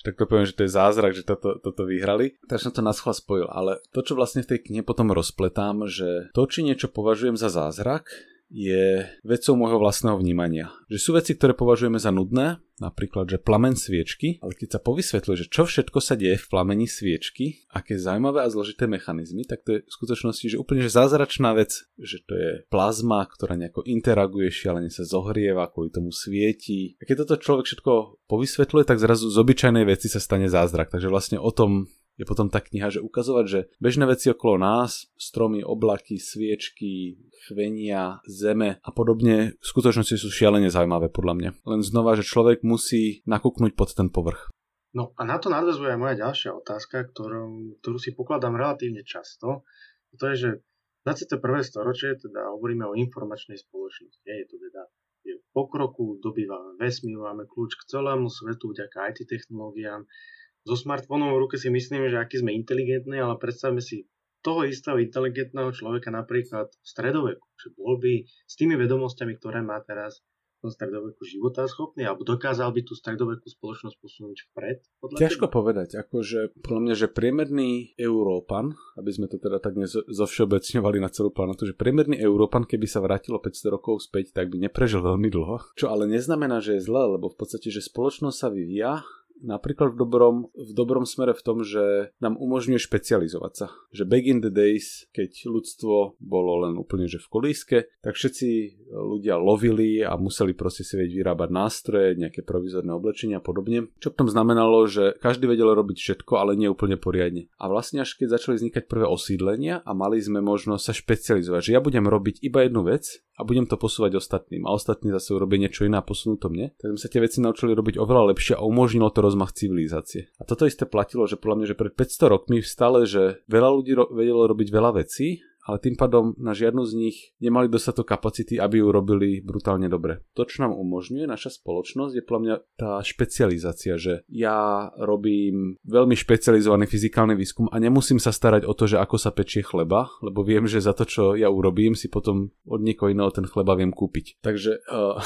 tak to poviem, že to je zázrak, že toto, toto vyhrali. Takže som to na spojil, ale to, čo vlastne v tej knihe potom rozpletám, že to, či niečo považujem za zázrak, je vecou môjho vlastného vnímania. Že sú veci, ktoré považujeme za nudné, napríklad, že plamen sviečky, ale keď sa povysvetľuje, že čo všetko sa deje v plamení sviečky, aké zaujímavé a zložité mechanizmy, tak to je v skutočnosti že úplne že zázračná vec, že to je plazma, ktorá nejako interaguje, šialene sa zohrieva, kvôli tomu svieti. A keď toto človek všetko povysvetľuje, tak zrazu z obyčajnej veci sa stane zázrak. Takže vlastne o tom je potom tá kniha, že ukazovať, že bežné veci okolo nás, stromy, oblaky, sviečky, chvenia, zeme a podobne v skutočnosti sú šialene zaujímavé podľa mňa. Len znova, že človek musí nakúknúť pod ten povrch. No a na to nadvezuje moja ďalšia otázka, ktorú, ktorú si pokladám relatívne často. To je, že 21. storočie, teda hovoríme o informačnej spoločnosti. Je to teda je pokroku, dobývame vesmír, máme kľúč k celému svetu vďaka IT technológiám, so smartfónom v ruke si myslíme, že aký sme inteligentní, ale predstavme si toho istého inteligentného človeka napríklad v stredoveku, že bol by s tými vedomosťami, ktoré má teraz v stredoveku života schopný, alebo dokázal by tú stredovekú spoločnosť posunúť vpred? Ťažko teba? povedať, akože podľa mňa, že priemerný Európan, aby sme to teda tak zovšeobecňovali na celú planetu, že priemerný Európan, keby sa vrátilo 500 rokov späť, tak by neprežil veľmi dlho. Čo ale neznamená, že je zlé, lebo v podstate, že spoločnosť sa vyvíja napríklad v dobrom, v dobrom smere v tom, že nám umožňuje špecializovať sa. Že back in the days, keď ľudstvo bolo len úplne že v kolíske, tak všetci ľudia lovili a museli proste si vedieť vyrábať nástroje, nejaké provizorné oblečenia a podobne. Čo potom znamenalo, že každý vedel robiť všetko, ale nie úplne poriadne. A vlastne až keď začali vznikať prvé osídlenia a mali sme možnosť sa špecializovať, že ja budem robiť iba jednu vec a budem to posúvať ostatným a ostatní zase urobia niečo iné a posunú to mne, tak sme sa tie veci naučili robiť oveľa lepšie a umožnilo to rozmach civilizácie. A toto isté platilo, že podľa mňa, že pred 500 rokmi stále, že veľa ľudí ro- vedelo robiť veľa vecí, ale tým pádom na žiadnu z nich nemali dostatok kapacity, aby ju robili brutálne dobre. To, čo nám umožňuje naša spoločnosť, je podľa mňa tá špecializácia, že ja robím veľmi špecializovaný fyzikálny výskum a nemusím sa starať o to, že ako sa pečie chleba, lebo viem, že za to, čo ja urobím, si potom od niekoho iného ten chleba viem kúpiť. Takže uh,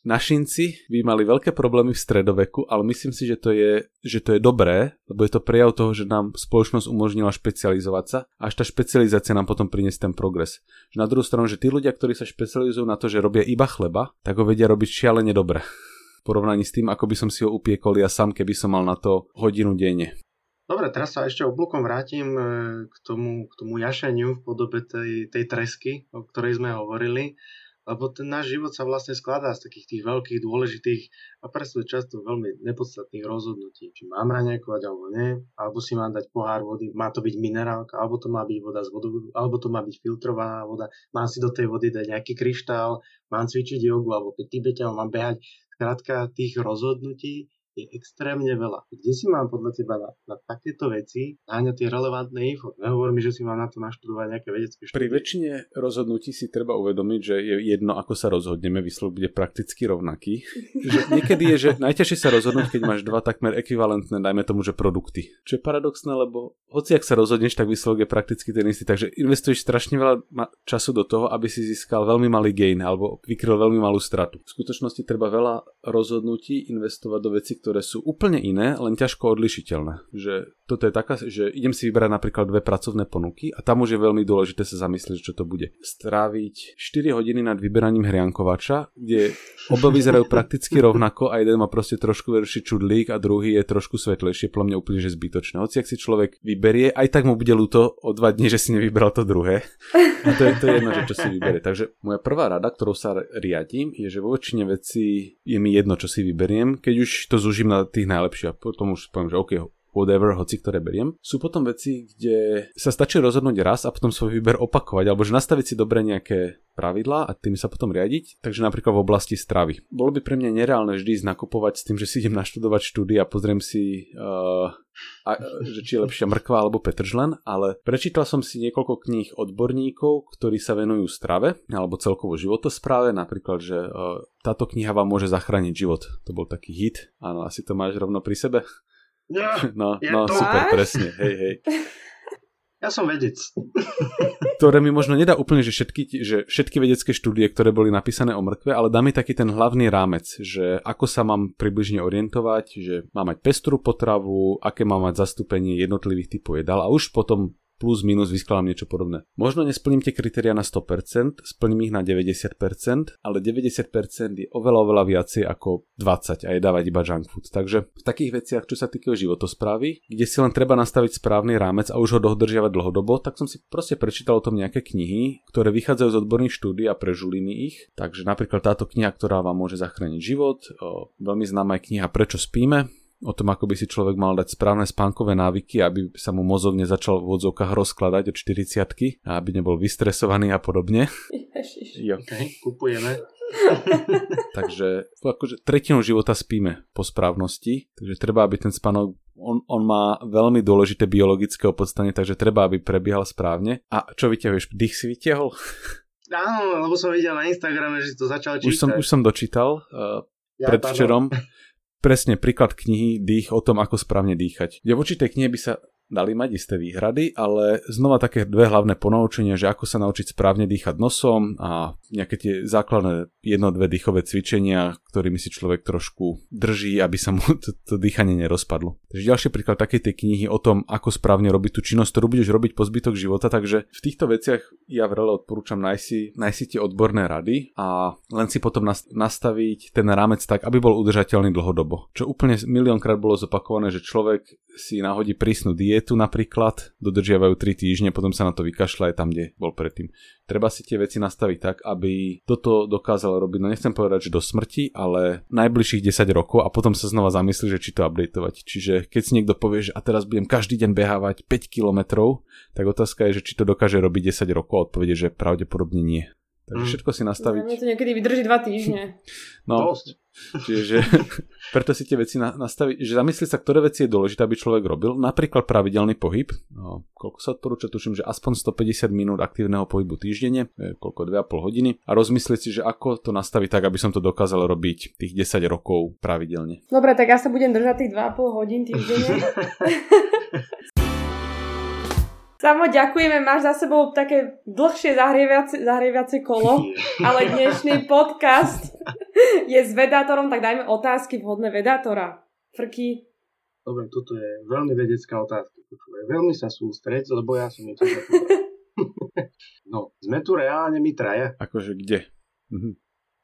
Našinci by mali veľké problémy v stredoveku, ale myslím si, že to je, že to je dobré, lebo je to prejav toho, že nám spoločnosť umožnila špecializovať sa a až tá špecializácia nám potom priniesie ten progres. Že na druhú stranu, že tí ľudia, ktorí sa špecializujú na to, že robia iba chleba, tak ho vedia robiť šialene dobre. V porovnaní s tým, ako by som si ho upiekol ja sám, keby som mal na to hodinu denne. Dobre, teraz sa ešte oblúkom vrátim e, k tomu, k tomu jašeniu v podobe tej, tej tresky, o ktorej sme hovorili lebo ten náš život sa vlastne skladá z takých tých veľkých, dôležitých a presne často veľmi nepodstatných rozhodnutí. Či mám raňajkovať alebo nie, alebo si mám dať pohár vody, má to byť minerálka, alebo to má byť voda z vodovodu, alebo to má byť filtrovaná voda, mám si do tej vody dať nejaký kryštál, mám cvičiť jogu, alebo keď Tibetan mám behať. Skrátka, tých rozhodnutí je extrémne veľa. Kde si mám podľa teba na, na takéto veci náňať tie relevantné info? Nehovor mi, že si mám na to naštudovať nejaké vedecké štúdie. Pri väčšine rozhodnutí si treba uvedomiť, že je jedno, ako sa rozhodneme, výsledok bude prakticky rovnaký. (laughs) že niekedy je, že najťažšie sa rozhodnúť, keď máš dva takmer ekvivalentné, dajme tomu, že produkty. Čo je paradoxné, lebo hoci ak sa rozhodneš, tak výsledok je prakticky ten istý. Takže investuješ strašne veľa času do toho, aby si získal veľmi malý gain alebo vykryl veľmi malú stratu. V skutočnosti treba veľa rozhodnutí investovať do vecí, ktoré sú úplne iné, len ťažko odlišiteľné. Že toto je taká, že idem si vybrať napríklad dve pracovné ponuky a tam už je veľmi dôležité sa zamyslieť, čo to bude. Stráviť 4 hodiny nad vyberaním hriankovača, kde oba vyzerajú prakticky rovnako a jeden má proste trošku verší čudlík a druhý je trošku svetlejšie, podľa mňa úplne že zbytočné. Hoci ak si človek vyberie, aj tak mu bude ľúto o dva dní, že si nevybral to druhé. A to je, to je jedno, že čo si vyberie. Takže moja prvá rada, ktorou sa riadím, je, že vo väčšine veci je mi jedno, čo si vyberiem, keď už to zúžim na tých najlepších a potom už poviem, že OK, whatever, hoci ktoré beriem. Sú potom veci, kde sa stačí rozhodnúť raz a potom svoj výber opakovať, alebo že nastaviť si dobre nejaké pravidlá a tým sa potom riadiť. Takže napríklad v oblasti stravy. Bolo by pre mňa nereálne vždy nakupovať s tým, že si idem naštudovať štúdy a pozriem si uh, a, že či je lepšia mrkva alebo petržlen, ale prečítal som si niekoľko kníh odborníkov, ktorí sa venujú strave alebo celkovo životospráve, napríklad, že uh, táto kniha vám môže zachrániť život. To bol taký hit. Áno, asi to máš rovno pri sebe. Ja, No, no to super, máš? presne, hej, hej. (laughs) ja som vedec. (laughs) Ktoré mi možno nedá úplne, že všetky, že všetky vedecké štúdie, ktoré boli napísané o mrkve, ale dá mi taký ten hlavný rámec, že ako sa mám približne orientovať, že mám mať pestrú potravu, aké mám mať zastúpenie jednotlivých typov jedál a už potom plus minus vyskladám niečo podobné. Možno nesplním tie kritéria na 100%, splním ich na 90%, ale 90% je oveľa, oveľa viacej ako 20 a je dávať iba junk food. Takže v takých veciach, čo sa týkajú životosprávy, kde si len treba nastaviť správny rámec a už ho dodržiavať dlhodobo, tak som si proste prečítal o tom nejaké knihy, ktoré vychádzajú z odborných štúdí a prežuli mi ich. Takže napríklad táto kniha, ktorá vám môže zachrániť život, veľmi známa je kniha Prečo spíme, o tom, ako by si človek mal dať správne spánkové návyky, aby sa mu mozog nezačal v odzovkách rozkladať od 40 a aby nebol vystresovaný a podobne. Ježiš. Jo. OK, kupujeme. (laughs) Takže akože tretinu života spíme po správnosti, takže treba, aby ten spánok on, on má veľmi dôležité biologické opodstanie, takže treba, aby prebiehal správne. A čo vyťahuješ? Dých si vyťahol? Áno, lebo som videl na Instagrame, že to začal čítať. Už som, už som dočítal uh, Ja, predvčerom. (laughs) Presne príklad knihy Dých o tom, ako správne dýchať. Ja voči tej knihe by sa dali mať isté výhrady, ale znova také dve hlavné ponaučenia, že ako sa naučiť správne dýchať nosom a nejaké tie základné jedno, dve dýchové cvičenia, ktorými si človek trošku drží, aby sa mu (laughs) to, to dýchanie nerozpadlo. Takže ďalší príklad takej tej knihy o tom, ako správne robiť tú činnosť, ktorú budeš robiť po zbytok života, takže v týchto veciach ja vrele odporúčam nájsť si, tie odborné rady a len si potom nas- nastaviť ten rámec tak, aby bol udržateľný dlhodobo. Čo úplne miliónkrát bolo zopakované, že človek si nahodí prísnu dietu napríklad, dodržiavajú 3 týždne, potom sa na to vykašľa aj tam, kde bol predtým. Treba si tie veci nastaviť tak, aby toto dokázal robiť, no nechcem povedať, že do smrti, ale najbližších 10 rokov a potom sa znova zamyslí, že či to updateovať. Čiže keď si niekto povie, že a teraz budem každý deň behávať 5 kilometrov, tak otázka je, že či to dokáže robiť 10 rokov a odpovede, že pravdepodobne nie. Takže Mm. všetko si nastaviť. Mne to niekedy vydrží dva týždne. (laughs) No, Dosť. (laughs) čiže (laughs) preto si tie veci na, nastaviť, že zamyslieť sa, ktoré veci je dôležité, aby človek robil. Napríklad pravidelný pohyb. No, koľko sa odporúča, tuším, že aspoň 150 minút aktívneho pohybu týždenne, je koľko 2,5 hodiny. A rozmyslieť si, že ako to nastaviť tak, aby som to dokázal robiť tých 10 rokov pravidelne. Dobre, tak ja sa budem držať tých 2,5 hodín týždenne. Samo ďakujeme, máš za sebou také dlhšie zahrievacie, zahrievacie kolo, (laughs) ale dnešný podcast je s vedátorom, tak dajme otázky vhodné vedátora. Frky, Dobre, toto je veľmi vedecká otázka. Počúvaj, veľmi sa sústreď, lebo ja som niečo (laughs) No, sme tu reálne my traja. Akože kde? Mhm.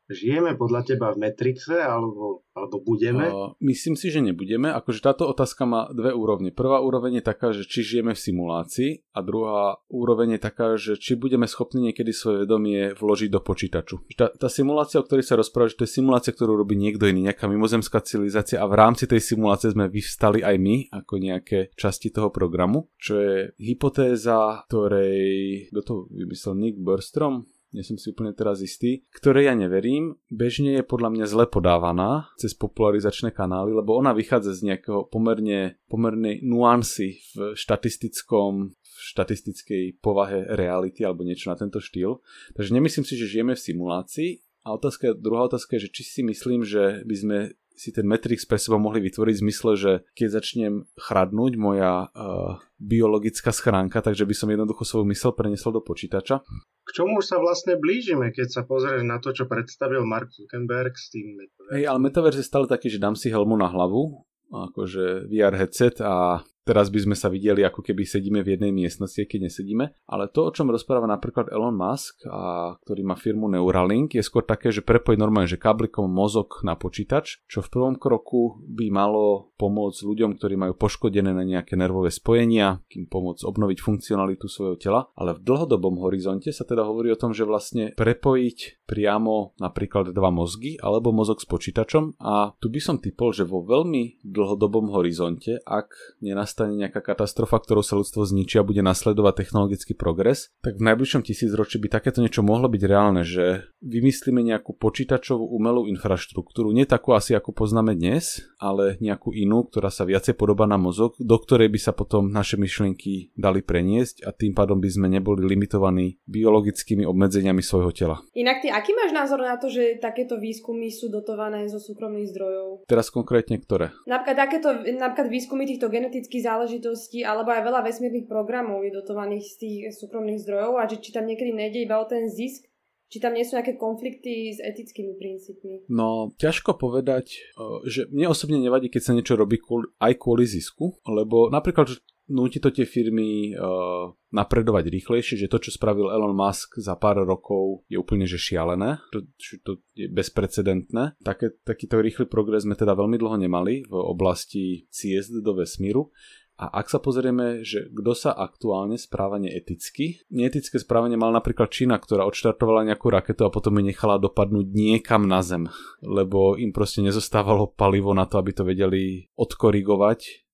Žijeme podľa teba v Matrixe, alebo, alebo budeme? Uh, myslím si, že nebudeme. Akože táto otázka má dve úrovne. Prvá úroveň je taká, že či žijeme v simulácii a druhá úroveň je taká, že či budeme schopní niekedy svoje vedomie vložiť do počítaču. Tá, tá simulácia, o ktorej sa rozpráva, že to je simulácia, ktorú robí niekto iný, nejaká mimozemská civilizácia a v rámci tej simulácie sme vyvstali aj my ako nejaké časti toho programu, čo je hypotéza, ktorej, kto to vymyslel, Nick Burstrom? Nie som si úplne teraz istý, ktoré ja neverím, bežne je podľa mňa zle podávaná cez popularizačné kanály, lebo ona vychádza z nejakého pomerne, pomerne nuancy v štatistickom v štatistickej povahe reality alebo niečo na tento štýl. Takže nemyslím si, že žijeme v simulácii. A otázka, druhá otázka je, že či si myslím, že by sme si ten Matrix pre seba mohli vytvoriť v zmysle, že keď začnem chradnúť moja uh, biologická schránka, takže by som jednoducho svoju mysel prenesol do počítača. K čomu už sa vlastne blížime, keď sa pozrieš na to, čo predstavil Mark Zuckerberg s tým Metaverse? Hej, ale Metaverse je stále taký, že dám si helmu na hlavu, akože VR headset a teraz by sme sa videli, ako keby sedíme v jednej miestnosti, keď nesedíme. Ale to, o čom rozpráva napríklad Elon Musk, a, ktorý má firmu Neuralink, je skôr také, že prepojí normálne, že káblikom mozog na počítač, čo v prvom kroku by malo pomôcť ľuďom, ktorí majú poškodené na nejaké nervové spojenia, kým pomôcť obnoviť funkcionalitu svojho tela. Ale v dlhodobom horizonte sa teda hovorí o tom, že vlastne prepojiť priamo napríklad dva mozgy alebo mozog s počítačom a tu by som typol, že vo veľmi dlhodobom horizonte, ak nenastane nejaká katastrofa, ktorou sa ľudstvo zničí a bude nasledovať technologický progres, tak v najbližšom tisícročí by takéto niečo mohlo byť reálne, že vymyslíme nejakú počítačovú umelú infraštruktúru, nie takú asi ako poznáme dnes, ale nejakú inú, ktorá sa viacej podobá na mozog, do ktorej by sa potom naše myšlienky dali preniesť a tým pádom by sme neboli limitovaní biologickými obmedzeniami svojho tela. Inak ty aký máš názor na to, že takéto výskumy sú dotované zo súkromných zdrojov? Teraz konkrétne ktoré? Napríklad, takéto, napríklad výskumy týchto genetických záležitostí alebo aj veľa vesmírnych programov je dotovaných z tých súkromných zdrojov a že či tam niekedy nejde iba o ten zisk, či tam nie sú nejaké konflikty s etickými princípmi? No, ťažko povedať, že mne osobne nevadí, keď sa niečo robí aj kvôli zisku, lebo napríklad núti to tie firmy uh, napredovať rýchlejšie, že to, čo spravil Elon Musk za pár rokov je úplne že šialené, to, to je bezprecedentné. Také, takýto rýchly progres sme teda veľmi dlho nemali v oblasti ciest do vesmíru. A ak sa pozrieme, že kto sa aktuálne správa neeticky, neetické správanie mal napríklad Čína, ktorá odštartovala nejakú raketu a potom ju nechala dopadnúť niekam na zem, lebo im proste nezostávalo palivo na to, aby to vedeli odkorigovať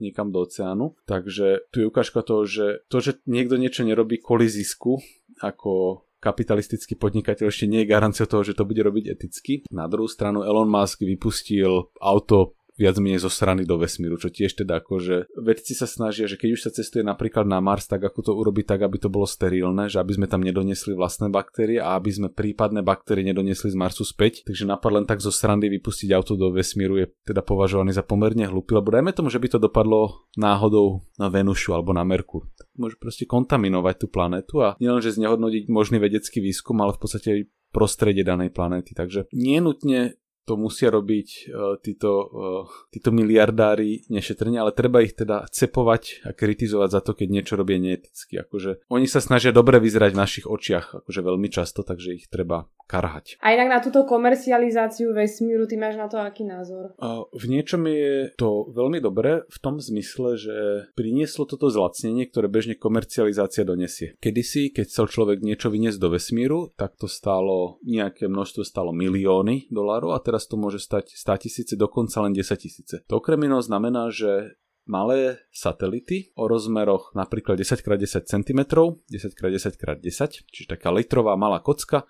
niekam do oceánu. Takže tu je ukážka toho, že to, že niekto niečo nerobí kvôli zisku, ako kapitalistický podnikateľ ešte nie je garancia toho, že to bude robiť eticky. Na druhú stranu Elon Musk vypustil auto viac menej zo strany do vesmíru, čo tiež teda akože vedci sa snažia, že keď už sa cestuje napríklad na Mars, tak ako to urobiť tak, aby to bolo sterilné, že aby sme tam nedonesli vlastné baktérie a aby sme prípadné baktérie nedonesli z Marsu späť. Takže napad len tak zo srandy vypustiť auto do vesmíru je teda považovaný za pomerne hlupý, lebo dajme tomu, že by to dopadlo náhodou na Venušu alebo na Merku. Môže proste kontaminovať tú planetu a nielenže znehodnotiť možný vedecký výskum, ale v podstate aj prostredie danej planéty. Takže nie nutne to musia robiť uh, títo, uh, títo miliardári nešetrne, ale treba ich teda cepovať a kritizovať za to, keď niečo robia neeticky. Akože oni sa snažia dobre vyzerať v našich očiach, akože veľmi často, takže ich treba karhať. A inak na túto komercializáciu vesmíru, ty máš na to aký názor? Uh, v niečom je to veľmi dobré v tom zmysle, že prinieslo toto zlacnenie, ktoré bežne komercializácia donesie. Kedysi, keď chcel človek niečo vyniesť do vesmíru, tak to stálo nejaké množstvo, stálo milióny dolárov a teraz teraz to môže stať 100 tisíce, dokonca len 10 tisíce. To okrem iného znamená, že malé satelity o rozmeroch napríklad 10x10 cm, 10x10x10, čiže taká litrová malá kocka,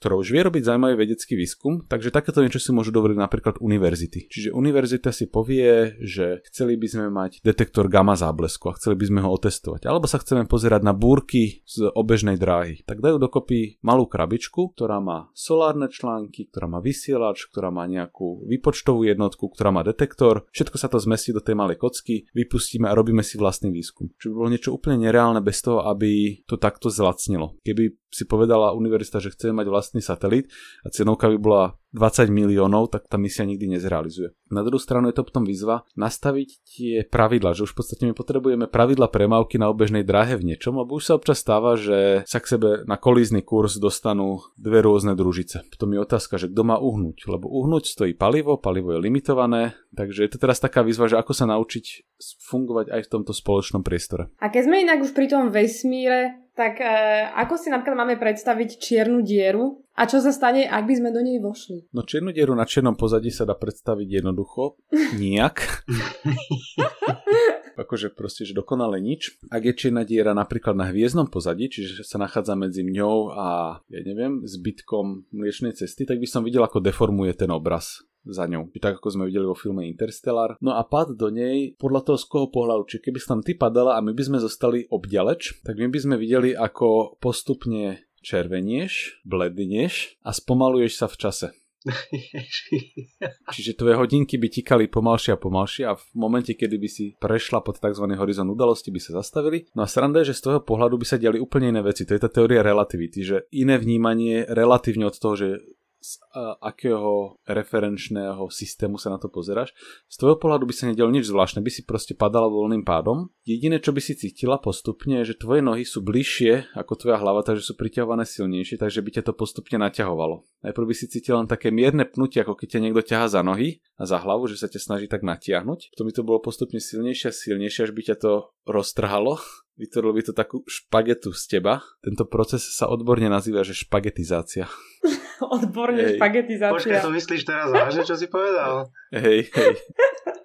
ktorá už vie robiť zaujímavý vedecký výskum, takže takéto niečo si môžu dovoliť napríklad univerzity. Čiže univerzita si povie, že chceli by sme mať detektor gamma záblesku a chceli by sme ho otestovať. Alebo sa chceme pozerať na búrky z obežnej dráhy. Tak dajú dokopy malú krabičku, ktorá má solárne články, ktorá má vysielač, ktorá má nejakú výpočtovú jednotku, ktorá má detektor. Všetko sa to zmestí do tej malej kocky, vypustíme a robíme si vlastný výskum. Čo by bolo niečo úplne nereálne bez toho, aby to takto zlacnilo. Keby si povedala univerzita, že chceme mať vlastný satelit a cenovka by bola 20 miliónov, tak tá misia nikdy nezrealizuje. Na druhú stranu je to potom výzva nastaviť tie pravidla, že už v podstate my potrebujeme pravidla premávky na obežnej dráhe v niečom, lebo už sa občas stáva, že sa k sebe na kolízny kurz dostanú dve rôzne družice. Potom je otázka, že kto má uhnúť, lebo uhnúť stojí palivo, palivo je limitované, takže je to teraz taká výzva, že ako sa naučiť fungovať aj v tomto spoločnom priestore. A keď sme inak už pri tom vesmíre, tak e, ako si napríklad máme predstaviť čiernu dieru a čo sa stane, ak by sme do nej vošli? No čiernu dieru na čiernom pozadí sa dá predstaviť jednoducho, nijak. (laughs) akože proste, že dokonale nič. Ak je čierna diera napríklad na hviezdnom pozadí, čiže sa nachádza medzi mňou a, ja neviem, zbytkom mliečnej cesty, tak by som videl, ako deformuje ten obraz za ňou. Tak ako sme videli vo filme Interstellar. No a pad do nej podľa toho z koho pohľadu. Čiže keby sa tam ty padala a my by sme zostali obďaleč, tak my by sme videli ako postupne červenieš, bledneš a spomaluješ sa v čase. (laughs) Čiže tvoje hodinky by tikali pomalšie a pomalšie a v momente, kedy by si prešla pod tzv. horizont udalosti, by sa zastavili. No a sranda je, že z toho pohľadu by sa diali úplne iné veci. To je tá teória relativity, že iné vnímanie relatívne od toho, že z akého referenčného systému sa na to pozeráš. Z tvojho pohľadu by sa nedialo nič zvláštne, by si proste padala voľným pádom. Jediné, čo by si cítila postupne, je, že tvoje nohy sú bližšie ako tvoja hlava, takže sú priťahované silnejšie, takže by ťa to postupne naťahovalo. Najprv by si cítila len také mierne pnutie, ako keď ťa niekto ťaha za nohy a za hlavu, že sa ťa snaží tak natiahnuť. Potom by to bolo postupne silnejšie a silnejšie, až by ťa to roztrhalo (laughs) vytvorilo by to takú špagetu z teba. Tento proces sa odborne nazýva, že špagetizácia. (laughs) odborne hej. špagetizácia. Počkaj, to myslíš teraz vážne, čo si povedal? (laughs) Hej, hej.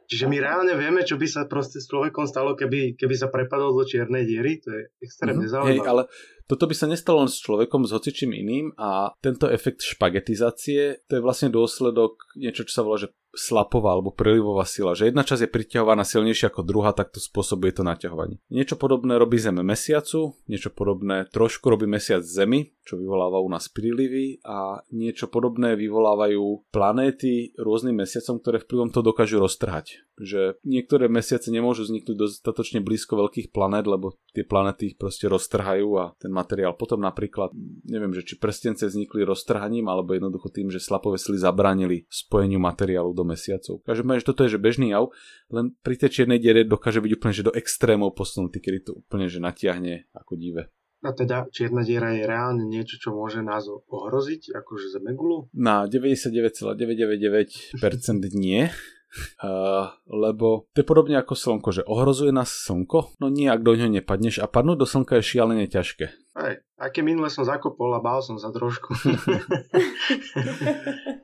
Čiže my reálne vieme, čo by sa proste s človekom stalo, keby, keby sa prepadol do čiernej diery? To je extrémne mm-hmm. zaujímavé. Hej, ale toto by sa nestalo len s človekom, s hocičím iným a tento efekt špagetizácie, to je vlastne dôsledok niečo, čo sa volá, že slapová alebo prelivová sila, že jedna časť je priťahovaná silnejšie ako druhá, tak to spôsobuje to naťahovanie. Niečo podobné robí Zeme mesiacu, niečo podobné trošku robí mesiac Zemi, čo vyvoláva u nás prílivy a niečo podobné vyvolávajú planéty rôznym mesiacom, ktoré vplyvom to dokážu roztrhať. Že niektoré mesiace nemôžu vzniknúť dostatočne blízko veľkých planét, lebo tie planéty ich proste roztrhajú a ten materiál potom napríklad, neviem, že či prstence vznikli roztrhaním alebo jednoducho tým, že slapové sily zabránili spojeniu materiálu do mesiacov. Každopádne, že toto je že bežný jav, len pri tej čiernej diere dokáže byť úplne že do extrémov posunutý, kedy to úplne že natiahne ako dive. A teda čierna diera je reálne niečo, čo môže nás ohroziť, akože Zemegulu? Na 99,999% nie. Uh, lebo to je podobne ako slnko, že ohrozuje nás slnko, no nie, ak do ňoho nepadneš a padnúť do slnka je šialene ťažké. Hej, aké minule som zakopol a bál som sa trošku. (laughs)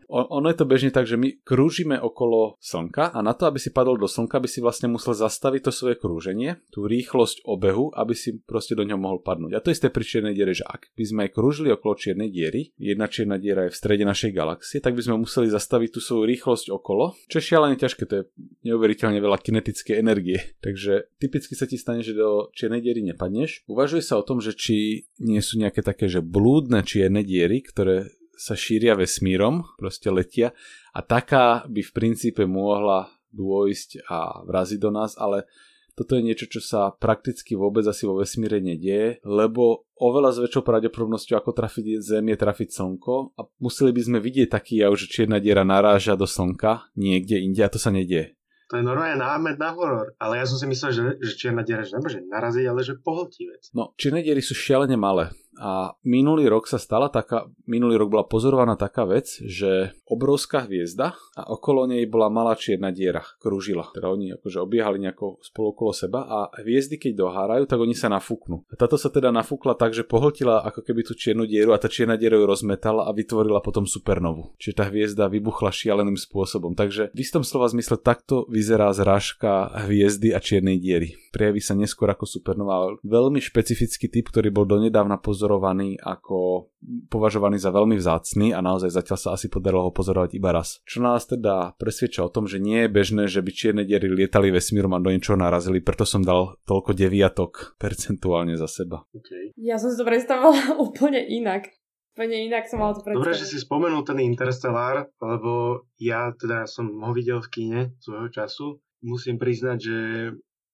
ono je to bežne tak, že my krúžime okolo Slnka a na to, aby si padol do Slnka, by si vlastne musel zastaviť to svoje krúženie, tú rýchlosť obehu, aby si proste do ňoho mohol padnúť. A to isté pri čiernej diere, že ak by sme aj krúžili okolo čiernej diery, jedna čierna diera je v strede našej galaxie, tak by sme museli zastaviť tú svoju rýchlosť okolo, čo je šialene ťažké, to je neuveriteľne veľa kinetickej energie. Takže typicky sa ti stane, že do čiernej diery nepadneš. Uvažuje sa o tom, že či nie sú nejaké také, že blúdne čierne diery, ktoré sa šíria vesmírom, proste letia a taká by v princípe mohla dôjsť a vraziť do nás, ale toto je niečo, čo sa prakticky vôbec asi vo vesmíre nedieje, lebo oveľa s väčšou pravdepodobnosťou ako trafiť Zem je trafiť Slnko a museli by sme vidieť taký jav, že čierna diera naráža do Slnka niekde inde a to sa nedieje. To je normálne námed na horor. Ale ja som si myslel, že, že čierna diera že nemôže naraziť, ale že pohltí vec. No, čierne diery sú šialene malé. A minulý rok sa stala taká, minulý rok bola pozorovaná taká vec, že obrovská hviezda a okolo nej bola malá čierna diera, krúžila. Teda oni akože obiehali nejako spolu okolo seba a hviezdy keď dohárajú, tak oni sa nafúknú. A táto sa teda nafúkla tak, že pohltila ako keby tú čiernu dieru a tá čierna diera ju rozmetala a vytvorila potom supernovu. Čiže tá hviezda vybuchla šialeným spôsobom. Takže v istom slova zmysle takto vyzerá zrážka hviezdy a čiernej diery. Prejaví sa neskôr ako supernova. Veľmi špecifický typ, ktorý bol donedávna pozorovaný pozorovaný ako považovaný za veľmi vzácny a naozaj zatiaľ sa asi podarilo ho pozorovať iba raz. Čo nás teda presvedča o tom, že nie je bežné, že by čierne diery lietali vesmírom a do niečoho narazili, preto som dal toľko deviatok percentuálne za seba. Okay. Ja som si to predstavovala (laughs) úplne inak. Úplne inak som mal to predstaviť. Dobre, že si spomenul ten Interstellar, lebo ja teda som ho videl v kine svojho času. Musím priznať, že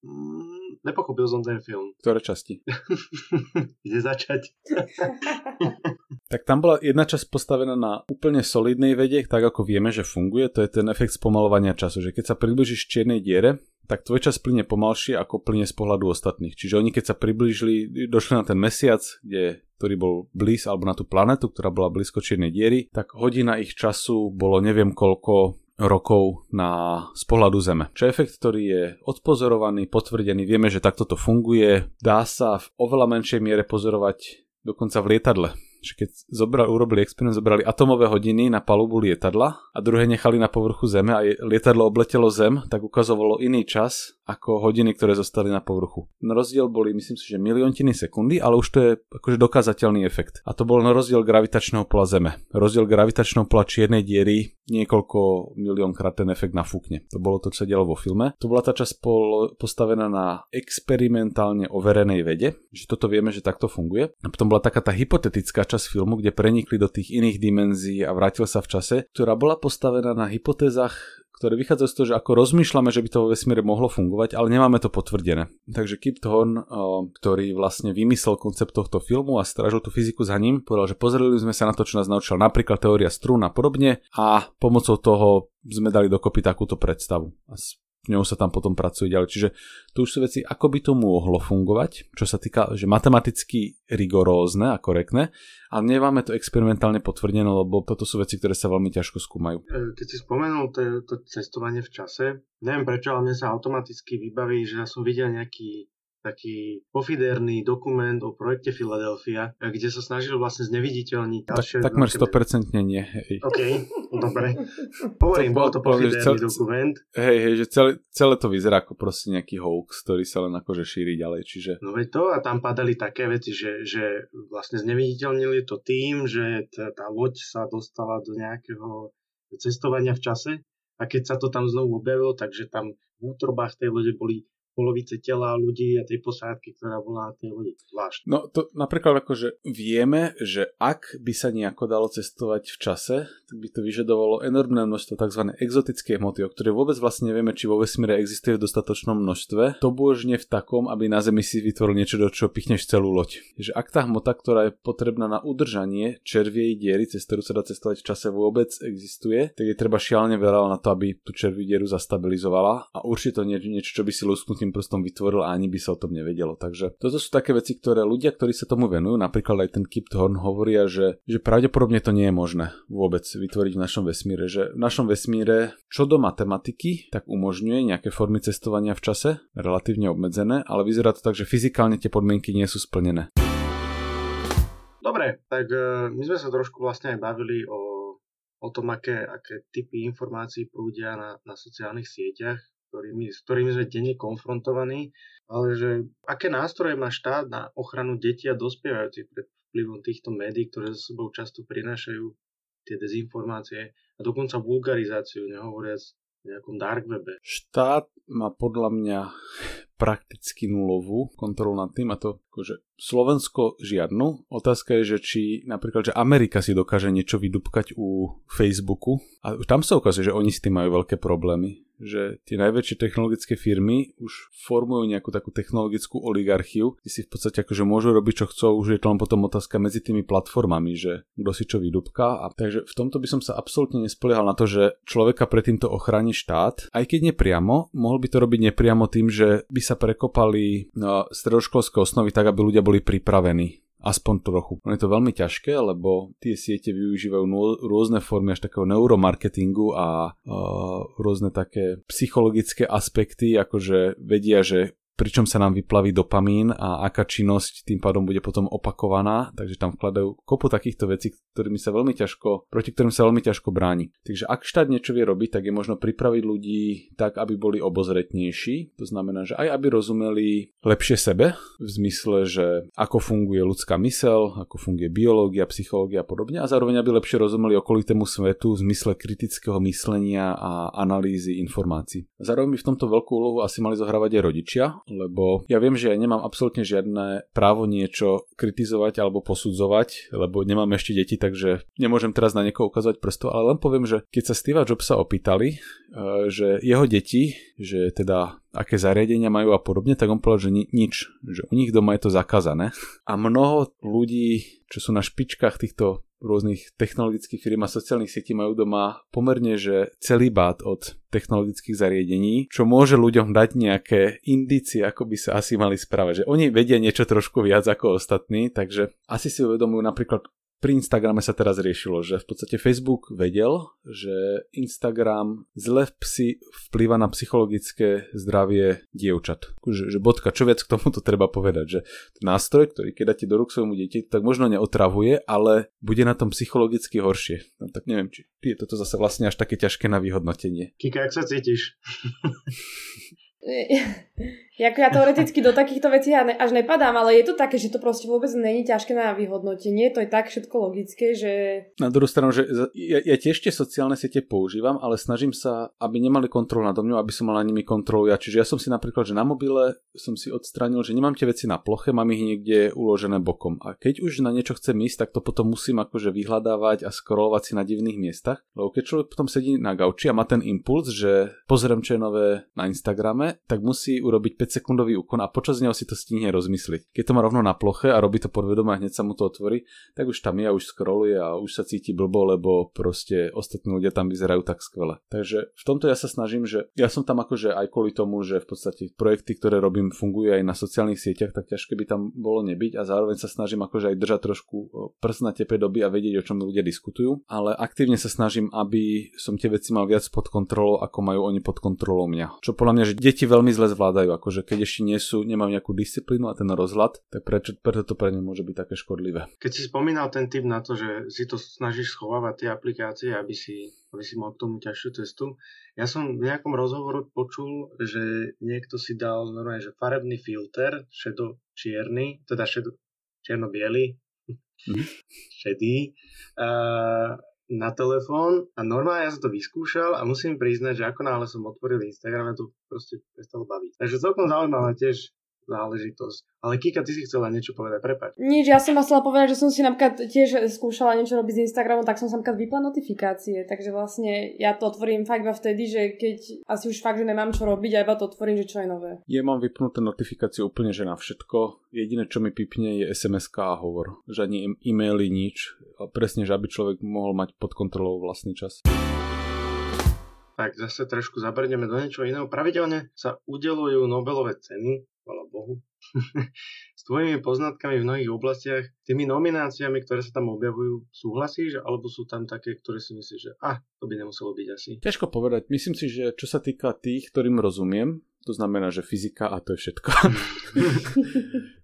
Mm, nepochopil som ten film. Ktoré časti? (laughs) Kde začať? (laughs) tak tam bola jedna časť postavená na úplne solidnej vede, tak ako vieme, že funguje, to je ten efekt spomalovania času, že keď sa približíš čiernej diere, tak tvoj čas plyne pomalšie ako plyne z pohľadu ostatných. Čiže oni keď sa priblížili, došli na ten mesiac, kde, ktorý bol blíz, alebo na tú planetu, ktorá bola blízko čiernej diery, tak hodina ich času bolo neviem koľko rokov na, z pohľadu Zeme. Čo je efekt, ktorý je odpozorovaný, potvrdený, vieme, že takto to funguje, dá sa v oveľa menšej miere pozorovať dokonca v lietadle že keď zobrali, urobili experiment, zobrali atomové hodiny na palubu lietadla a druhé nechali na povrchu Zeme a lietadlo obletelo Zem, tak ukazovalo iný čas ako hodiny, ktoré zostali na povrchu. Na rozdiel boli, myslím si, že miliontiny sekundy, ale už to je akože dokázateľný efekt. A to bol na rozdiel gravitačného pola Zeme. Rozdiel gravitačného pola čiernej diery niekoľko miliónkrát ten efekt nafúkne. To bolo to, čo sa dialo vo filme. To bola tá časť pol, postavená na experimentálne overenej vede, že toto vieme, že takto funguje. A potom bola taká tá hypotetická časť filmu, kde prenikli do tých iných dimenzií a vrátil sa v čase, ktorá bola postavená na hypotézach ktoré vychádzajú z toho, že ako rozmýšľame, že by to vo vesmíre mohlo fungovať, ale nemáme to potvrdené. Takže Kip Thorne, ktorý vlastne vymyslel koncept tohto filmu a strážil tú fyziku za ním, povedal, že pozreli sme sa na to, čo nás naučila napríklad teória strún a podobne a pomocou toho sme dali dokopy takúto predstavu. A ňou sa tam potom pracuje ďalej. Čiže tu už sú veci, ako by to mohlo fungovať, čo sa týka, že matematicky rigorózne a korektné, ale nemáme to experimentálne potvrdené, lebo toto sú veci, ktoré sa veľmi ťažko skúmajú. E, keď si spomenul to, to cestovanie v čase, neviem prečo, ale mne sa automaticky vybaví, že ja som videl nejaký taký pofiderný dokument o projekte Philadelphia, kde sa snažil vlastne zneviditeľniť tak, Takmer 100% nie. Hej. OK, (laughs) dobre. Hovorím, bol to pofiderný dokument. Hej, hej, že celé, celé to vyzerá ako proste nejaký hoax, ktorý sa len akože šíri ďalej, čiže... No veď to a tam padali také veci, že, že vlastne zneviditeľnili to tým, že tá, tá loď sa dostala do nejakého cestovania v čase a keď sa to tam znovu objavilo, takže tam v útrobách tej lode boli polovice tela ľudí a tej posádky, ktorá bola na tej lodi. Zvlášť. No to napríklad akože vieme, že ak by sa nejako dalo cestovať v čase, tak by to vyžadovalo enormné množstvo tzv. exotické hmoty, o ktoré vôbec vlastne nevieme, či vo vesmíre existuje v dostatočnom množstve. To božne v takom, aby na Zemi si vytvoril niečo, do čoho pichneš celú loď. Že ak tá hmota, ktorá je potrebná na udržanie červiej diery, cez ktorú sa dá cestovať v čase vôbec existuje, tak je treba šialene veľa na to, aby tú červiu dieru zastabilizovala a určite to nie, niečo, čo by si lusknutím tým prstom vytvoril a ani by sa o tom nevedelo. Takže toto sú také veci, ktoré ľudia, ktorí sa tomu venujú, napríklad aj ten Kip Thorne hovoria, že, že pravdepodobne to nie je možné vôbec vytvoriť v našom vesmíre. Že v našom vesmíre čo do matematiky, tak umožňuje nejaké formy cestovania v čase, relatívne obmedzené, ale vyzerá to tak, že fyzikálne tie podmienky nie sú splnené. Dobre, tak e, my sme sa trošku vlastne aj bavili o, o tom, aké, aké typy informácií prúdia na, na sociálnych sieťach ktorými, s ktorými sme denne konfrontovaní, ale že aké nástroje má štát na ochranu detí a dospievajúcich pred vplyvom týchto médií, ktoré so sebou často prinášajú tie dezinformácie a dokonca vulgarizáciu, nehovoriac o nejakom dark webe. Štát má podľa mňa prakticky nulovú kontrolu nad tým a to akože Slovensko žiadnu. Otázka je, že či napríklad, že Amerika si dokáže niečo vydupkať u Facebooku a tam sa ukazuje, že oni s tým majú veľké problémy že tie najväčšie technologické firmy už formujú nejakú takú technologickú oligarchiu, kde si v podstate akože môžu robiť čo chcú, už je to len potom otázka medzi tými platformami, že kto si čo vydupká. A takže v tomto by som sa absolútne nespoliehal na to, že človeka pred týmto ochráni štát, aj keď nepriamo, mohol by to robiť nepriamo tým, že by sa prekopali no, stredoškolské osnovy tak, aby ľudia boli pripravení aspoň trochu. No je to veľmi ťažké, lebo tie siete využívajú rôzne formy až takého neuromarketingu a uh, rôzne také psychologické aspekty, akože vedia, že pričom sa nám vyplaví dopamín a aká činnosť tým pádom bude potom opakovaná, takže tam vkladajú kopu takýchto vecí, ktorými sa veľmi ťažko, proti ktorým sa veľmi ťažko bráni. Takže ak štát niečo vie robiť, tak je možno pripraviť ľudí tak, aby boli obozretnejší, to znamená, že aj aby rozumeli lepšie sebe, v zmysle, že ako funguje ľudská mysel, ako funguje biológia, psychológia a podobne, a zároveň aby lepšie rozumeli okolitému svetu v zmysle kritického myslenia a analýzy informácií. Zároveň by v tomto veľkú úlohu asi mali zohrávať aj rodičia, lebo ja viem, že ja nemám absolútne žiadne právo niečo kritizovať alebo posudzovať, lebo nemám ešte deti, takže nemôžem teraz na niekoho ukazovať prsto, ale len poviem, že keď sa Steve Jobsa opýtali, e, že jeho deti, že teda aké zariadenia majú a podobne, tak on povedal, že ni- nič, že u nich doma je to zakázané. A mnoho ľudí, čo sú na špičkách týchto rôznych technologických firm a sociálnych sietí majú doma pomerne, že celý bát od technologických zariadení, čo môže ľuďom dať nejaké indície, ako by sa asi mali správať. Že oni vedia niečo trošku viac ako ostatní, takže asi si uvedomujú napríklad pri Instagrame sa teraz riešilo, že v podstate Facebook vedel, že Instagram zle v psi vplýva na psychologické zdravie dievčat. Že, že bodka, čo viac k tomu to treba povedať, že nástroj, ktorý keď dáte do rúk svojmu dieťaťu, tak možno neotravuje, ale bude na tom psychologicky horšie. No tak neviem, či je toto zase vlastne až také ťažké na vyhodnotenie. Kika, jak sa cítiš? (laughs) Jako ja teoreticky do takýchto vecí až nepadám, ale je to také, že to proste vôbec není ťažké na vyhodnotenie, to je tak všetko logické, že... Na druhú stranu, že ja, ja tiež tie sociálne siete používam, ale snažím sa, aby nemali kontrolu nado mňou, aby som mal na nimi kontrolu ja. Čiže ja som si napríklad, že na mobile som si odstranil, že nemám tie veci na ploche, mám ich niekde uložené bokom. A keď už na niečo chcem ísť, tak to potom musím akože vyhľadávať a scrollovať si na divných miestach. Lebo keď človek potom sedí na gauči a má ten impuls, že pozriem, čo je nové na Instagrame, tak musí urobiť 5 sekundový úkon a počas neho si to stihne rozmysliť. Keď to má rovno na ploche a robí to podvedome a hneď sa mu to otvorí, tak už tam je a už scrolluje a už sa cíti blbo, lebo proste ostatní ľudia tam vyzerajú tak skvele. Takže v tomto ja sa snažím, že ja som tam akože aj kvôli tomu, že v podstate projekty, ktoré robím, fungujú aj na sociálnych sieťach, tak ťažké by tam bolo nebyť a zároveň sa snažím akože aj držať trošku prst na tepe doby a vedieť, o čom ľudia diskutujú, ale aktívne sa snažím, aby som tie veci mal viac pod kontrolou, ako majú oni pod kontrolou mňa. Čo podľa mňa, že deti veľmi zle zvládajú, akože keď ešte nie sú, nemajú nejakú disciplínu a ten rozhľad, tak prečo, preto to pre ne môže byť také škodlivé. Keď si spomínal ten typ na to, že si to snažíš schovávať tie aplikácie, aby si, aby si mal k tomu ťažšiu cestu, ja som v nejakom rozhovoru počul, že niekto si dal normálne, že farebný filter, šedo čierny, teda šedo, čierno-biely, mm. šedý, uh, na telefón a normálne ja som to vyskúšal a musím priznať, že ako náhle som otvoril Instagram, to proste prestalo baviť. Takže celkom zaujímavé tiež záležitosť. Ale Kika, ty si chcela niečo povedať, prepač. Nič, ja som chcela povedať, že som si napríklad tiež skúšala niečo robiť s Instagramom, tak som sa napríklad vypla notifikácie, takže vlastne ja to otvorím fakt iba vtedy, že keď asi už fakt, že nemám čo robiť a iba to otvorím, že čo je nové. Ja mám vypnuté notifikácie úplne, že na všetko. Jediné, čo mi pipne, je sms a hovor. Že ani e-maily, nič. A presne, že aby človek mohol mať pod kontrolou vlastný čas tak zase trošku zabrneme do niečo iného. Pravidelne sa udelujú Nobelové ceny Bohu, (laughs) s tvojimi poznatkami v mnohých oblastiach, tými nomináciami, ktoré sa tam objavujú, súhlasíš, alebo sú tam také, ktoré si myslíš, že ah, to by nemuselo byť asi? Ťažko povedať. Myslím si, že čo sa týka tých, ktorým rozumiem, to znamená, že fyzika a to je všetko.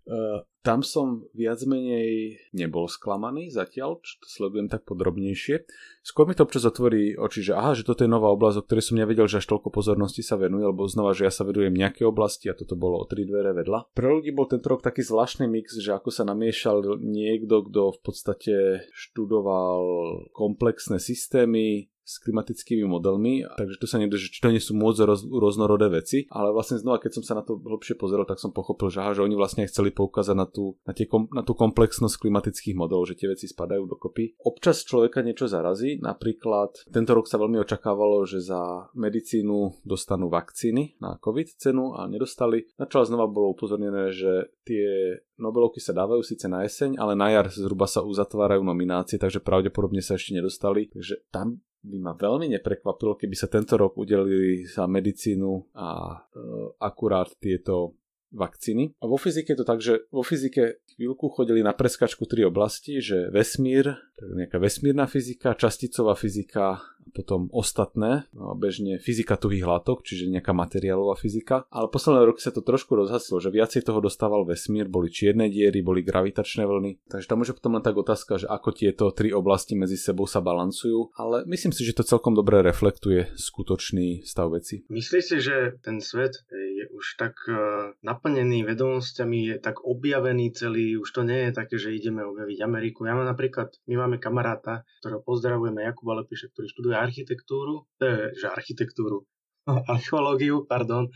Uh, (laughs) (laughs) tam som viac menej nebol sklamaný zatiaľ, čo to sledujem tak podrobnejšie. Skôr mi to občas otvorí oči, že aha, že toto je nová oblasť, o ktorej som nevedel, že až toľko pozornosti sa venuje, alebo znova, že ja sa vedujem nejaké oblasti a toto bolo o tri dvere vedľa. Pre ľudí bol tento rok taký zvláštny mix, že ako sa namiešal niekto, kto v podstate študoval komplexné systémy, s klimatickými modelmi, takže tu sa nedá, že to nie sú môcť roz, rôznorodé veci, ale vlastne znova, keď som sa na to hlbšie pozrel, tak som pochopil, že, aha, že oni vlastne chceli poukázať na tú, na, tie, na tú komplexnosť klimatických modelov, že tie veci spadajú dokopy. Občas človeka niečo zarazí, napríklad tento rok sa veľmi očakávalo, že za medicínu dostanú vakcíny na COVID cenu a nedostali. Na čo znova bolo upozornené, že tie Nobelovky sa dávajú síce na jeseň, ale na jar zhruba sa uzatvárajú nominácie, takže pravdepodobne sa ešte nedostali. Takže tam by ma veľmi neprekvapilo, keby sa tento rok udelili za medicínu a e, akurát tieto vakcíny. A vo fyzike je to tak, že vo fyzike chvíľku chodili na preskačku tri oblasti, že vesmír, nejaká vesmírna fyzika, časticová fyzika potom ostatné, no, bežne fyzika tuhých látok, čiže nejaká materiálová fyzika. Ale posledné roky sa to trošku rozhasilo, že viacej toho dostával vesmír, boli čierne diery, boli gravitačné vlny. Takže tam môže potom len tak otázka, že ako tieto tri oblasti medzi sebou sa balancujú, ale myslím si, že to celkom dobre reflektuje skutočný stav veci. Myslíš si, že ten svet je už tak uh, naplnený vedomosťami, je tak objavený celý, už to nie je také, že ideme objaviť Ameriku. Ja mám napríklad, my máme kamaráta, ktorého pozdravujeme, Jakuba Lepíša, ktorý študuje architektúru, je, že architektúru, (laughs) archeológiu, pardon.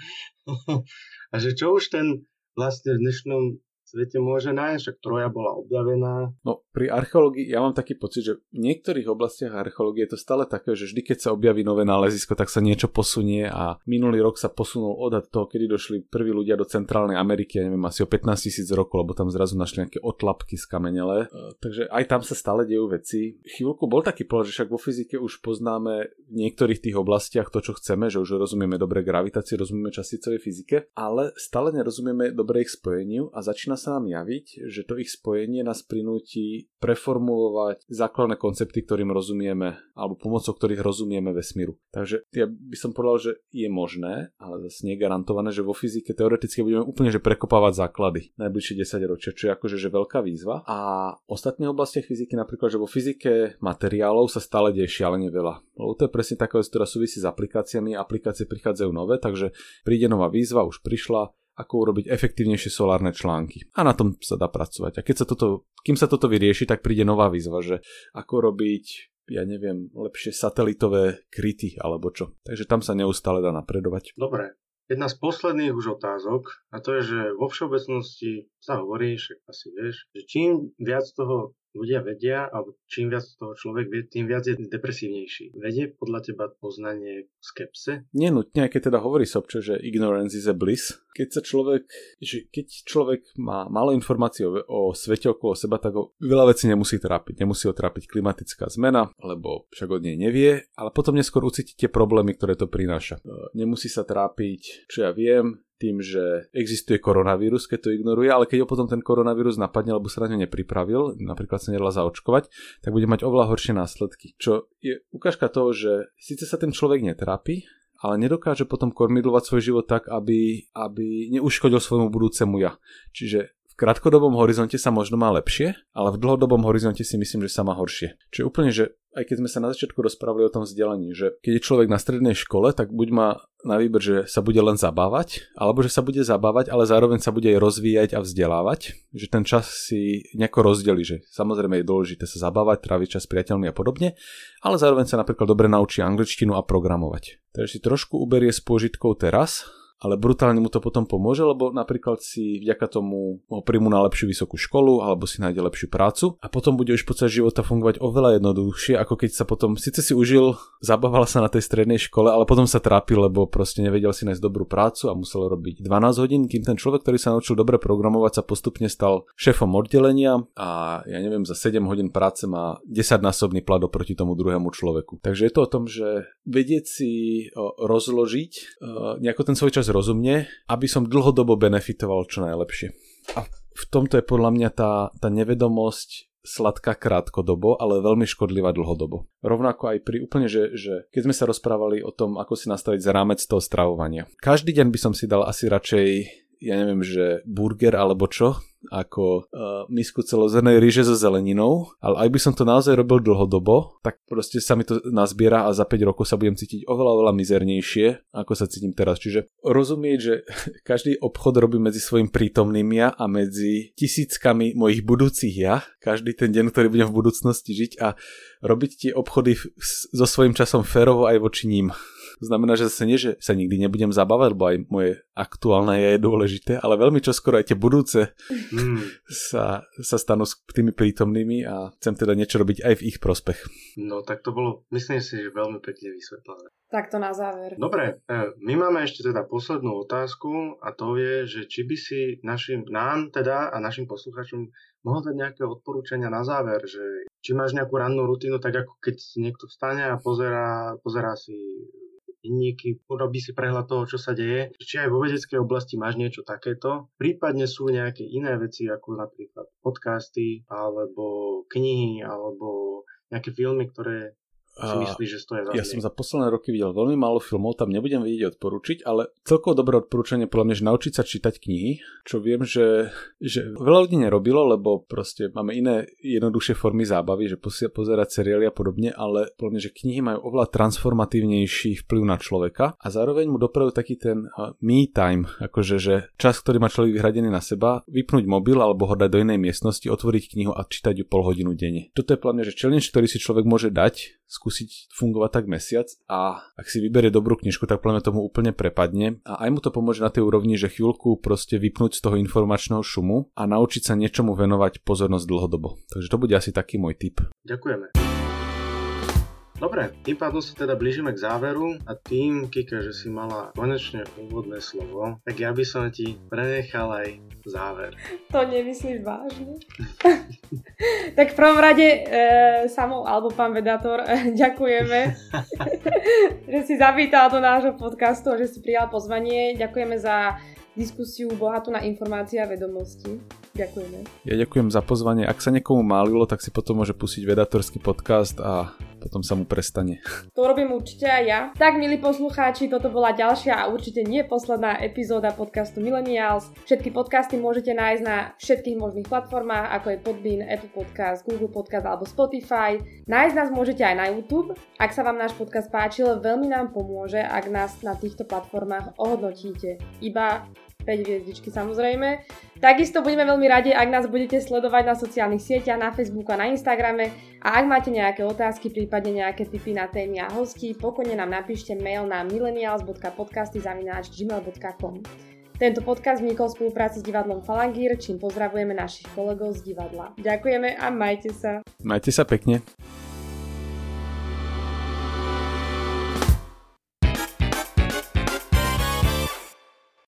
(laughs) a že čo už ten vlastne v dnešnom svete môže nájsť, však Troja bola objavená. No pri archeológii ja mám taký pocit, že v niektorých oblastiach archeológie je to stále také, že vždy keď sa objaví nové nálezisko, tak sa niečo posunie a minulý rok sa posunul odhad toho, kedy došli prví ľudia do Centrálnej Ameriky, ja neviem, asi o 15 tisíc rokov, lebo tam zrazu našli nejaké otlapky z kamenele. E, takže aj tam sa stále dejú veci. Chvíľku bol taký pohľad, že však vo fyzike už poznáme v niektorých tých oblastiach to, čo chceme, že už rozumieme dobre gravitácii, rozumieme časticovej fyzike, ale stále nerozumieme dobre ich spojeniu a začína sa nám javiť, že to ich spojenie nás prinúti preformulovať základné koncepty, ktorým rozumieme, alebo pomocou ktorých rozumieme vesmíru. Takže ja by som povedal, že je možné, ale zase nie garantované, že vo fyzike teoreticky budeme úplne že prekopávať základy najbližšie 10 ročia, čo je akože že veľká výzva. A ostatné oblasti fyziky, napríklad, že vo fyzike materiálov sa stále deje šialene veľa. Lebo to je presne taká vec, ktorá súvisí s aplikáciami, aplikácie prichádzajú nové, takže príde nová výzva, už prišla, ako urobiť efektívnejšie solárne články. A na tom sa dá pracovať. A keď sa toto, kým sa toto vyrieši, tak príde nová výzva, že ako robiť ja neviem, lepšie satelitové kryty alebo čo. Takže tam sa neustále dá napredovať. Dobre, Jedna z posledných už otázok, a to je, že vo všeobecnosti sa hovorí, však asi vieš, že čím viac toho ľudia vedia, alebo čím viac toho človek vie, tým viac je depresívnejší. Vedie podľa teba poznanie skepse? Nenutne, keď teda hovorí Sobčo, že ignorance is a bliss. Keď sa človek, že keď človek má málo informácií o, o svete okolo seba, tak ho veľa vecí nemusí trápiť. Nemusí ho trápiť klimatická zmena, lebo však od nej nevie, ale potom neskôr ucíti tie problémy, ktoré to prináša. E, nemusí sa trápiť, čo ja viem, tým, že existuje koronavírus, keď to ignoruje, ale keď ho potom ten koronavírus napadne, alebo sa na ňo nepripravil, napríklad sa nedala zaočkovať, tak bude mať oveľa horšie následky. Čo je ukážka toho, že síce sa ten človek netrápi, ale nedokáže potom kormidlovať svoj život tak, aby, aby neuškodil svojmu budúcemu ja. Čiže v krátkodobom horizonte sa možno má lepšie, ale v dlhodobom horizonte si myslím, že sa má horšie. Čo je úplne, že aj keď sme sa na začiatku rozprávali o tom vzdelaní, že keď je človek na strednej škole, tak buď má na výber, že sa bude len zabávať, alebo že sa bude zabávať, ale zároveň sa bude aj rozvíjať a vzdelávať, že ten čas si nejako rozdeli, že samozrejme je dôležité sa zabávať, tráviť čas s priateľmi a podobne, ale zároveň sa napríklad dobre naučí angličtinu a programovať. Takže si trošku uberie s pôžitkou teraz, ale brutálne mu to potom pomôže, lebo napríklad si vďaka tomu príjmu na lepšiu vysokú školu alebo si nájde lepšiu prácu a potom bude už počas života fungovať oveľa jednoduchšie, ako keď sa potom, síce si užil, zabával sa na tej strednej škole, ale potom sa trápil, lebo proste nevedel si nájsť dobrú prácu a musel robiť 12 hodín, kým ten človek, ktorý sa naučil dobre programovať, sa postupne stal šéfom oddelenia a ja neviem, za 7 hodín práce má 10-násobný plat oproti tomu druhému človeku. Takže je to o tom, že vedieť si rozložiť nejako ten svoj čas čas rozumne, aby som dlhodobo benefitoval čo najlepšie. A v tomto je podľa mňa tá, tá nevedomosť sladká krátkodobo, ale veľmi škodlivá dlhodobo. Rovnako aj pri úplne, že, že keď sme sa rozprávali o tom, ako si nastaviť rámec toho stravovania. Každý deň by som si dal asi radšej ja neviem, že burger alebo čo, ako uh, misku celozrnej ríže so zeleninou, ale ak by som to naozaj robil dlhodobo, tak proste sa mi to nazbiera a za 5 rokov sa budem cítiť oveľa, oveľa mizernejšie, ako sa cítim teraz. Čiže rozumieť, že každý obchod robí medzi svojim prítomným ja a medzi tisíckami mojich budúcich ja, každý ten deň, ktorý budem v budúcnosti žiť a robiť tie obchody so svojím časom férovo aj voči ním. To znamená, že zase nie, že sa nikdy nebudem zabávať, lebo aj moje aktuálne je dôležité, ale veľmi čoskoro aj tie budúce mm. sa, sa stanú s tými prítomnými a chcem teda niečo robiť aj v ich prospech. No tak to bolo, myslím si, že veľmi pekne vysvetlené. Tak to na záver. Dobre, e, my máme ešte teda poslednú otázku a to je, že či by si našim, nám teda a našim poslucháčom mohol dať nejaké odporúčania na záver, že či máš nejakú rannú rutinu, tak ako keď niekto vstane a pozerá, pozerá si denníky, urobí si prehľad toho, čo sa deje. Či aj vo vedeckej oblasti máš niečo takéto. Prípadne sú nejaké iné veci, ako napríklad podcasty, alebo knihy, alebo nejaké filmy, ktoré si myslíš, že stojí za Ja som za posledné roky videl veľmi málo filmov, tam nebudem vedieť odporučiť, ale celkovo dobré odporúčanie podľa mňa, že naučiť sa čítať knihy, čo viem, že, že veľa ľudí nerobilo, lebo proste máme iné jednoduchšie formy zábavy, že pozerať seriály a podobne, ale podľa mňa, že knihy majú oveľa transformatívnejší vplyv na človeka a zároveň mu dopravujú taký ten me time, akože že čas, ktorý má človek vyhradený na seba, vypnúť mobil alebo ho dať do inej miestnosti, otvoriť knihu a čítať ju pol hodinu denne. Toto je podľa mňa, že challenge, ktorý si človek môže dať, skúsiť fungovať tak mesiac a ak si vyberie dobrú knižku, tak plne tomu úplne prepadne a aj mu to pomôže na tej úrovni, že chvíľku proste vypnúť z toho informačného šumu a naučiť sa niečomu venovať pozornosť dlhodobo. Takže to bude asi taký môj tip. Ďakujeme. Dobre, tým pádom sa teda blížime k záveru a tým, Kika, že si mala konečne úvodné slovo, tak ja by som ti prenechal aj záver. To nemyslíš vážne? (laughs) tak v prvom rade e, samou, alebo pán vedátor, e, ďakujeme, (laughs) že si zavítal do nášho podcastu a že si prijal pozvanie. Ďakujeme za diskusiu bohatú na informácie a vedomosti. Ďakujeme. Ja ďakujem za pozvanie. Ak sa niekomu málilo, tak si potom môže pustiť vedatorský podcast a potom sa mu prestane. To robím určite aj ja. Tak, milí poslucháči, toto bola ďalšia a určite nie posledná epizóda podcastu Millennials. Všetky podcasty môžete nájsť na všetkých možných platformách, ako je Podbean, Apple Podcast, Google Podcast alebo Spotify. Nájsť nás môžete aj na YouTube. Ak sa vám náš podcast páčil, veľmi nám pomôže, ak nás na týchto platformách ohodnotíte. Iba 5 hviezdičky samozrejme. Takisto budeme veľmi radi, ak nás budete sledovať na sociálnych sieťach, na Facebooku a na Instagrame a ak máte nejaké otázky, prípadne nejaké tipy na témy a hosti, pokojne nám napíšte mail na millennials.podcasty.gmail.com Tento podcast vznikol v spolupráci s divadlom Falangír, čím pozdravujeme našich kolegov z divadla. Ďakujeme a majte sa. Majte sa pekne.